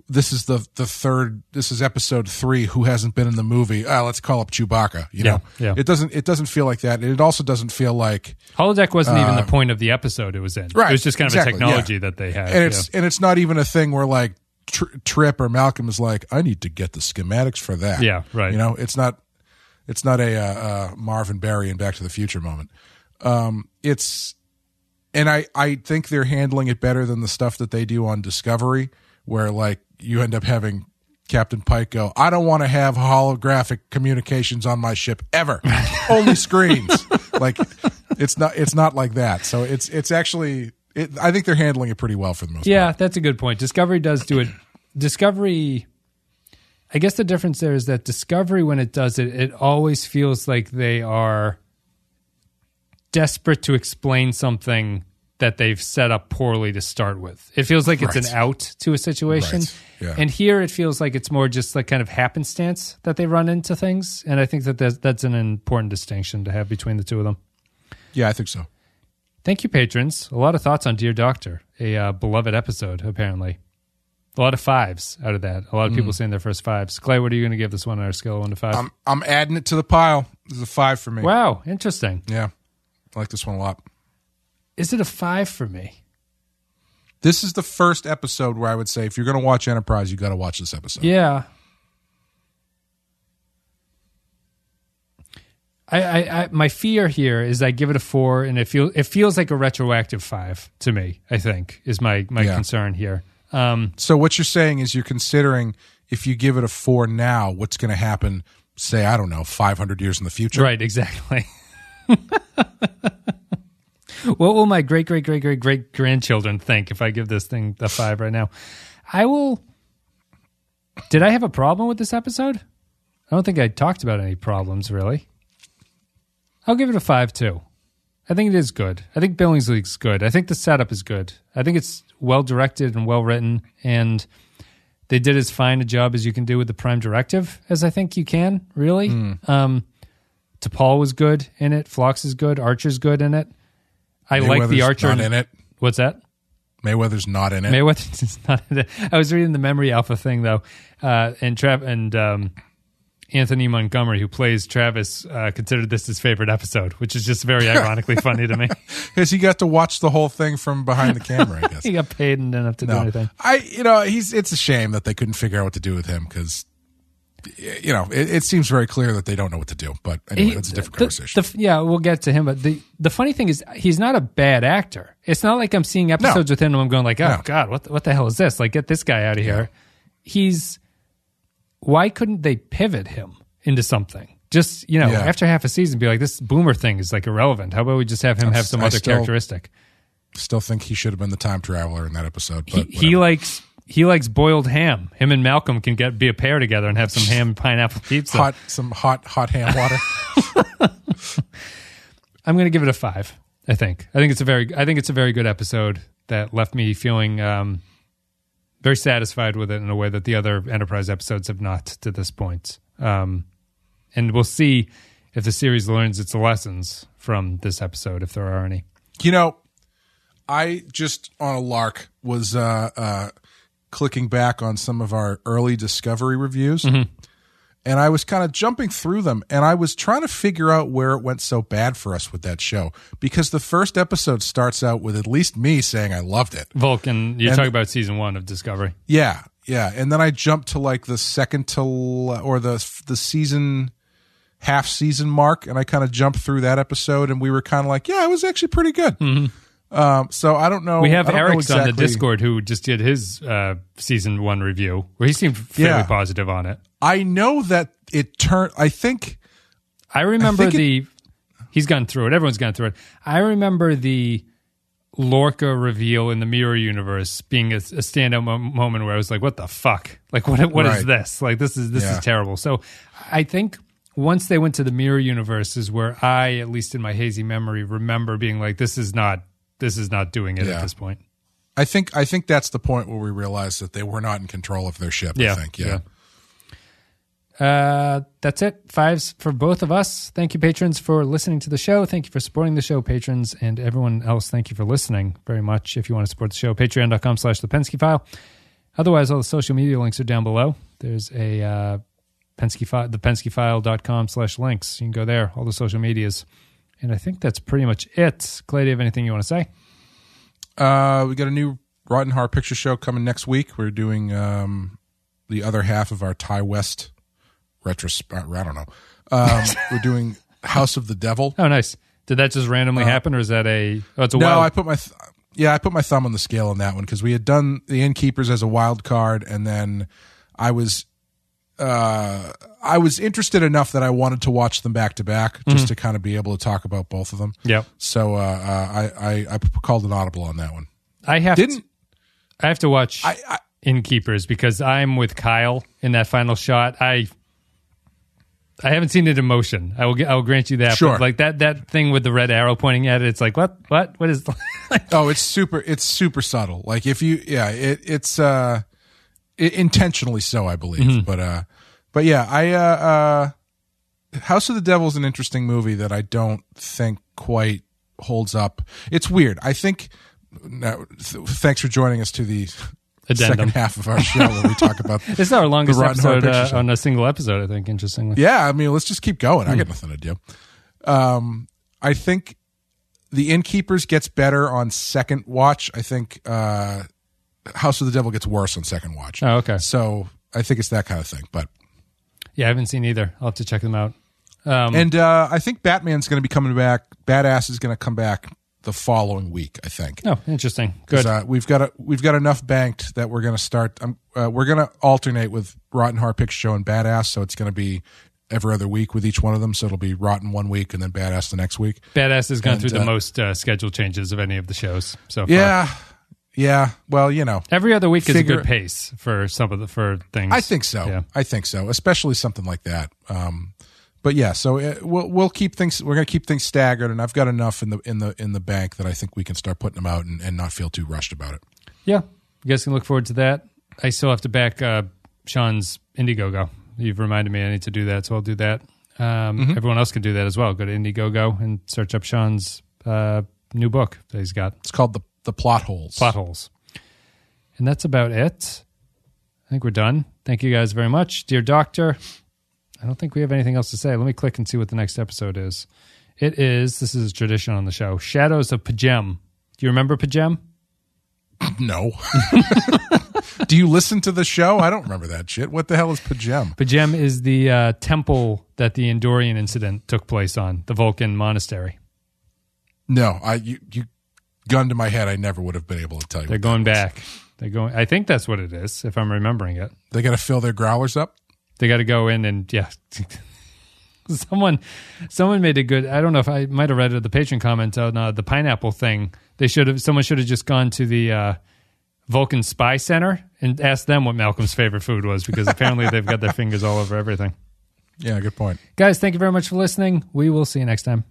this is the the third. This is episode three. Who hasn't been in the movie? Ah, let's call up Chewbacca. You Yeah, know, yeah. It doesn't. It doesn't feel like that. It also doesn't feel like Holodeck wasn't even the point of the episode it was in. Uh, right, It was just kind of exactly, a technology yeah. that they had. and it's and it's not even a thing where like Tr- Trip or Malcolm is like, I need to get the schematics for that. Yeah, right. You know, it's not it's not a uh, uh, Marvin Berry and Back to the Future moment. Um, it's and I I think they're handling it better than the stuff that they do on Discovery, where like you end up having. Captain Pike go, I don't want to have holographic communications on my ship ever. Only screens. like it's not it's not like that. So it's it's actually it, I think they're handling it pretty well for the most Yeah, part. that's a good point. Discovery does do it. Discovery, I guess the difference there is that Discovery, when it does it, it always feels like they are desperate to explain something that they've set up poorly to start with. It feels like it's an out to a situation. Right. Yeah. And here it feels like it's more just like kind of happenstance that they run into things. And I think that that's, that's an important distinction to have between the two of them. Yeah, I think so. Thank you, patrons. A lot of thoughts on Dear Doctor, a uh, beloved episode, apparently. A lot of fives out of that. A lot of people hmm. saying their first fives. Clay, what are you going to give this one on our scale of one to 5 I'm I'm adding it to the pile. This is a five for me. wow, interesting. Yeah, I like this one a lot. Is it a five for me? This is the first episode where I would say if you're going to watch Enterprise, you got to watch this episode. Yeah. I, I, I, my fear here is I give it a four, and it feels it feels like a retroactive five to me. I think is my my Yeah. concern here. Um, So what you're saying is you're considering if you give it a four now, what's going to happen? Say I don't know, 500 years in the future. Right, exactly. what will my great great great great great grandchildren think if I give this thing a five right now? I will. Did I have a problem with this episode? I don't think I talked about any problems really. I'll give it a five too. I think it is good. I think Billingsley's good. I think the setup is good. I think it's well directed and well written, and they did as fine a job as you can do with the Prime Directive as I think you can. Really, um, T'Pol was good in it. Phlox is good. Archer's good in it. I like the Archer not in, in it. What's that? Mayweather's not in it. Mayweather's not in it. I was reading the Memory Alpha thing though, uh, and Trav and um, Anthony Montgomery, who plays Travis, uh, considered this his favorite episode, which is just very ironically funny to me. Because he got to watch the whole thing from behind the camera. I guess. he got paid and didn't have to do anything. I you know he's it's a shame that they couldn't figure out what to do with him because you know it, it seems very clear that they don't know what to do. But anyway, that's a different the- conversation. the- yeah, we'll get to him. But the the funny thing is, he's not a bad actor. It's not like I'm seeing episodes with him and I'm going like, oh No. god, what the, what the hell is this? Like, get this guy out of here. He's why couldn't they pivot him into something? Just you know, Yeah. after half a season, be like, this boomer thing is like irrelevant. How about we just have him have some I other still- characteristic? Still think he should have been the time traveler in that episode. He, But he whatever. likes he likes boiled ham. Him and Malcolm can get be a pair together and have some ham and pineapple pizza. hot some hot hot ham water. I'm going to give it a five. I think. I think it's a very. I think it's a very good episode that left me feeling um, very satisfied with it in a way that the other Enterprise episodes have not to this point. Um, and we'll see if the series learns its lessons from this episode, if there are any. You know, I just on a lark was uh, uh, clicking back on some of our early Discovery reviews, and I was kind of jumping through them, and I was trying to figure out where it went so bad for us with that show because the first episode starts out with at least me saying I loved it. Vulcan, you're And- talking about season one of Discovery. Yeah, yeah, and then I jumped to like the second to or the the season half season mark, and I kind of jumped through that episode, and we were kind of like, yeah, it was actually pretty good. Mm-hmm. Um, so I don't know. We have I know Eric's on the Discord who just did his uh, season one review, where he seemed fairly Yeah. positive on it. I know that it turned. I think I remember think it- the. he's gone through it. Everyone's gone through it. I remember the Lorca reveal in the Mirror Universe being a, a standout mo- moment where I was like, "What the fuck? Like, what? What is Right. this? Like, this is this Yeah. is terrible." So, I think once they went to the mirror universe is where I, at least in my hazy memory, remember being like, this is not this is not doing it Yeah. at this point. I think I think that's the point where we realized that they were not in control of their ship. Yeah, I think. Yeah. Uh, that's it. Fives for both of us. Thank you, patrons, for listening to the show. Thank you for supporting the show, patrons, and everyone else. Thank you for listening very much. If you want to support the show, patreon.com slash the Pensky file. Otherwise, all the social media links are down below. There's a uh, Pensky file, the penskyfile.com slash links. You can go there, all the social medias. And I think that's pretty much it. Clay, do you have anything you want to say? Uh, we got a new Rotten Horror Picture Show coming next week. We're doing um, the other half of our Ti West retrospect. I don't know. Um, we're doing House of the Devil. Oh, nice. Did that just randomly happen, or is that a? Oh, it's a Uh, No, wild. I put my th- yeah, I put my thumb on the scale on that one because we had done the Innkeepers as a wild card, and then I was uh, I was interested enough that I wanted to watch them back to back Mm-hmm. just to kind of be able to talk about both of them. Yep. So uh, uh, I, I I called an audible on that one. I have Didn't to, I have to watch I, I Innkeepers because I'm with Kyle in that final shot. I I haven't seen it in motion. I will I will grant you that. Sure. But like that that thing with the red arrow pointing at it, it's like what what what is? Oh, it's super. It's super subtle. Like if you, yeah, it, it's uh, intentionally so, I believe. Mm-hmm. But uh, but yeah, I uh, uh, House of the Devil is an interesting movie that I don't think quite holds up. It's weird. I think. Now, th- thanks for joining us to the Addendum. second half of our show where we talk about. it's our longest episode uh, on a single episode. I think interestingly. Yeah, I mean, let's just keep going. Hmm. I got nothing to do. Um, I think the Innkeepers gets better on second watch. I think uh, House of the Devil gets worse on second watch. Oh, okay. So I think it's that kind of thing. But Yeah, I haven't seen either. I'll have to check them out. Um, and uh, I think Batman's going to be coming back. Badass is going to come back the following week. I think. oh, interesting. Good. Uh, we've got a, we've got enough banked that we're going to start. Um, uh, we're going to alternate with Rotten Horror Picture Show and Badass. So it's going to be every other week with each one of them. So it'll be Rotten one week and then Badass the next week. Badass has gone and, through the uh, most uh, schedule changes of any of the shows so far. Yeah, yeah. Well, you know, Every other week is a Figure- good pace for some of the for things. I think so. Yeah. I think so, especially something like that. Um, but yeah, so uh, we'll we'll keep things. We're going to keep things staggered, and I've got enough in the in the in the bank that I think we can start putting them out and, and not feel too rushed about it. Yeah, you guys can look forward to that. I still have to back uh, Sean's Indiegogo. You've reminded me I need to do that, so I'll do that. Um, Mm-hmm. Everyone else can do that as well. Go to Indiegogo and search up Sean's uh, new book that he's got, It's called the the plot holes. Plot Holes. And that's about it. I think we're done. Thank you guys very much. Dear Doctor, I don't think we have anything else to say. Let me click and see what the next episode is. It is, this is a tradition on the show, Shadows of P'Jem. Do you remember P'Jem? No. Do you listen to the show? I don't remember that shit. What the hell is P'Jem? P'Jem is the uh, temple that the Andorian incident took place on, the Vulcan monastery. No, I you, you gun to my head. I never would have been able to tell you. They're going back. They're going. I think that's what it is, if I'm remembering it. They got to fill their growlers up. They got to go in and yeah. someone, someone made a good. I don't know if I might have read it. The patron comment on uh, the pineapple thing. They should have. Someone should have just gone to the uh, Vulcan Spy Center and asked them what Malcolm's favorite food was because apparently they've got their fingers all over everything. Yeah, good point. Guys, thank you very much for listening. We will see you next time.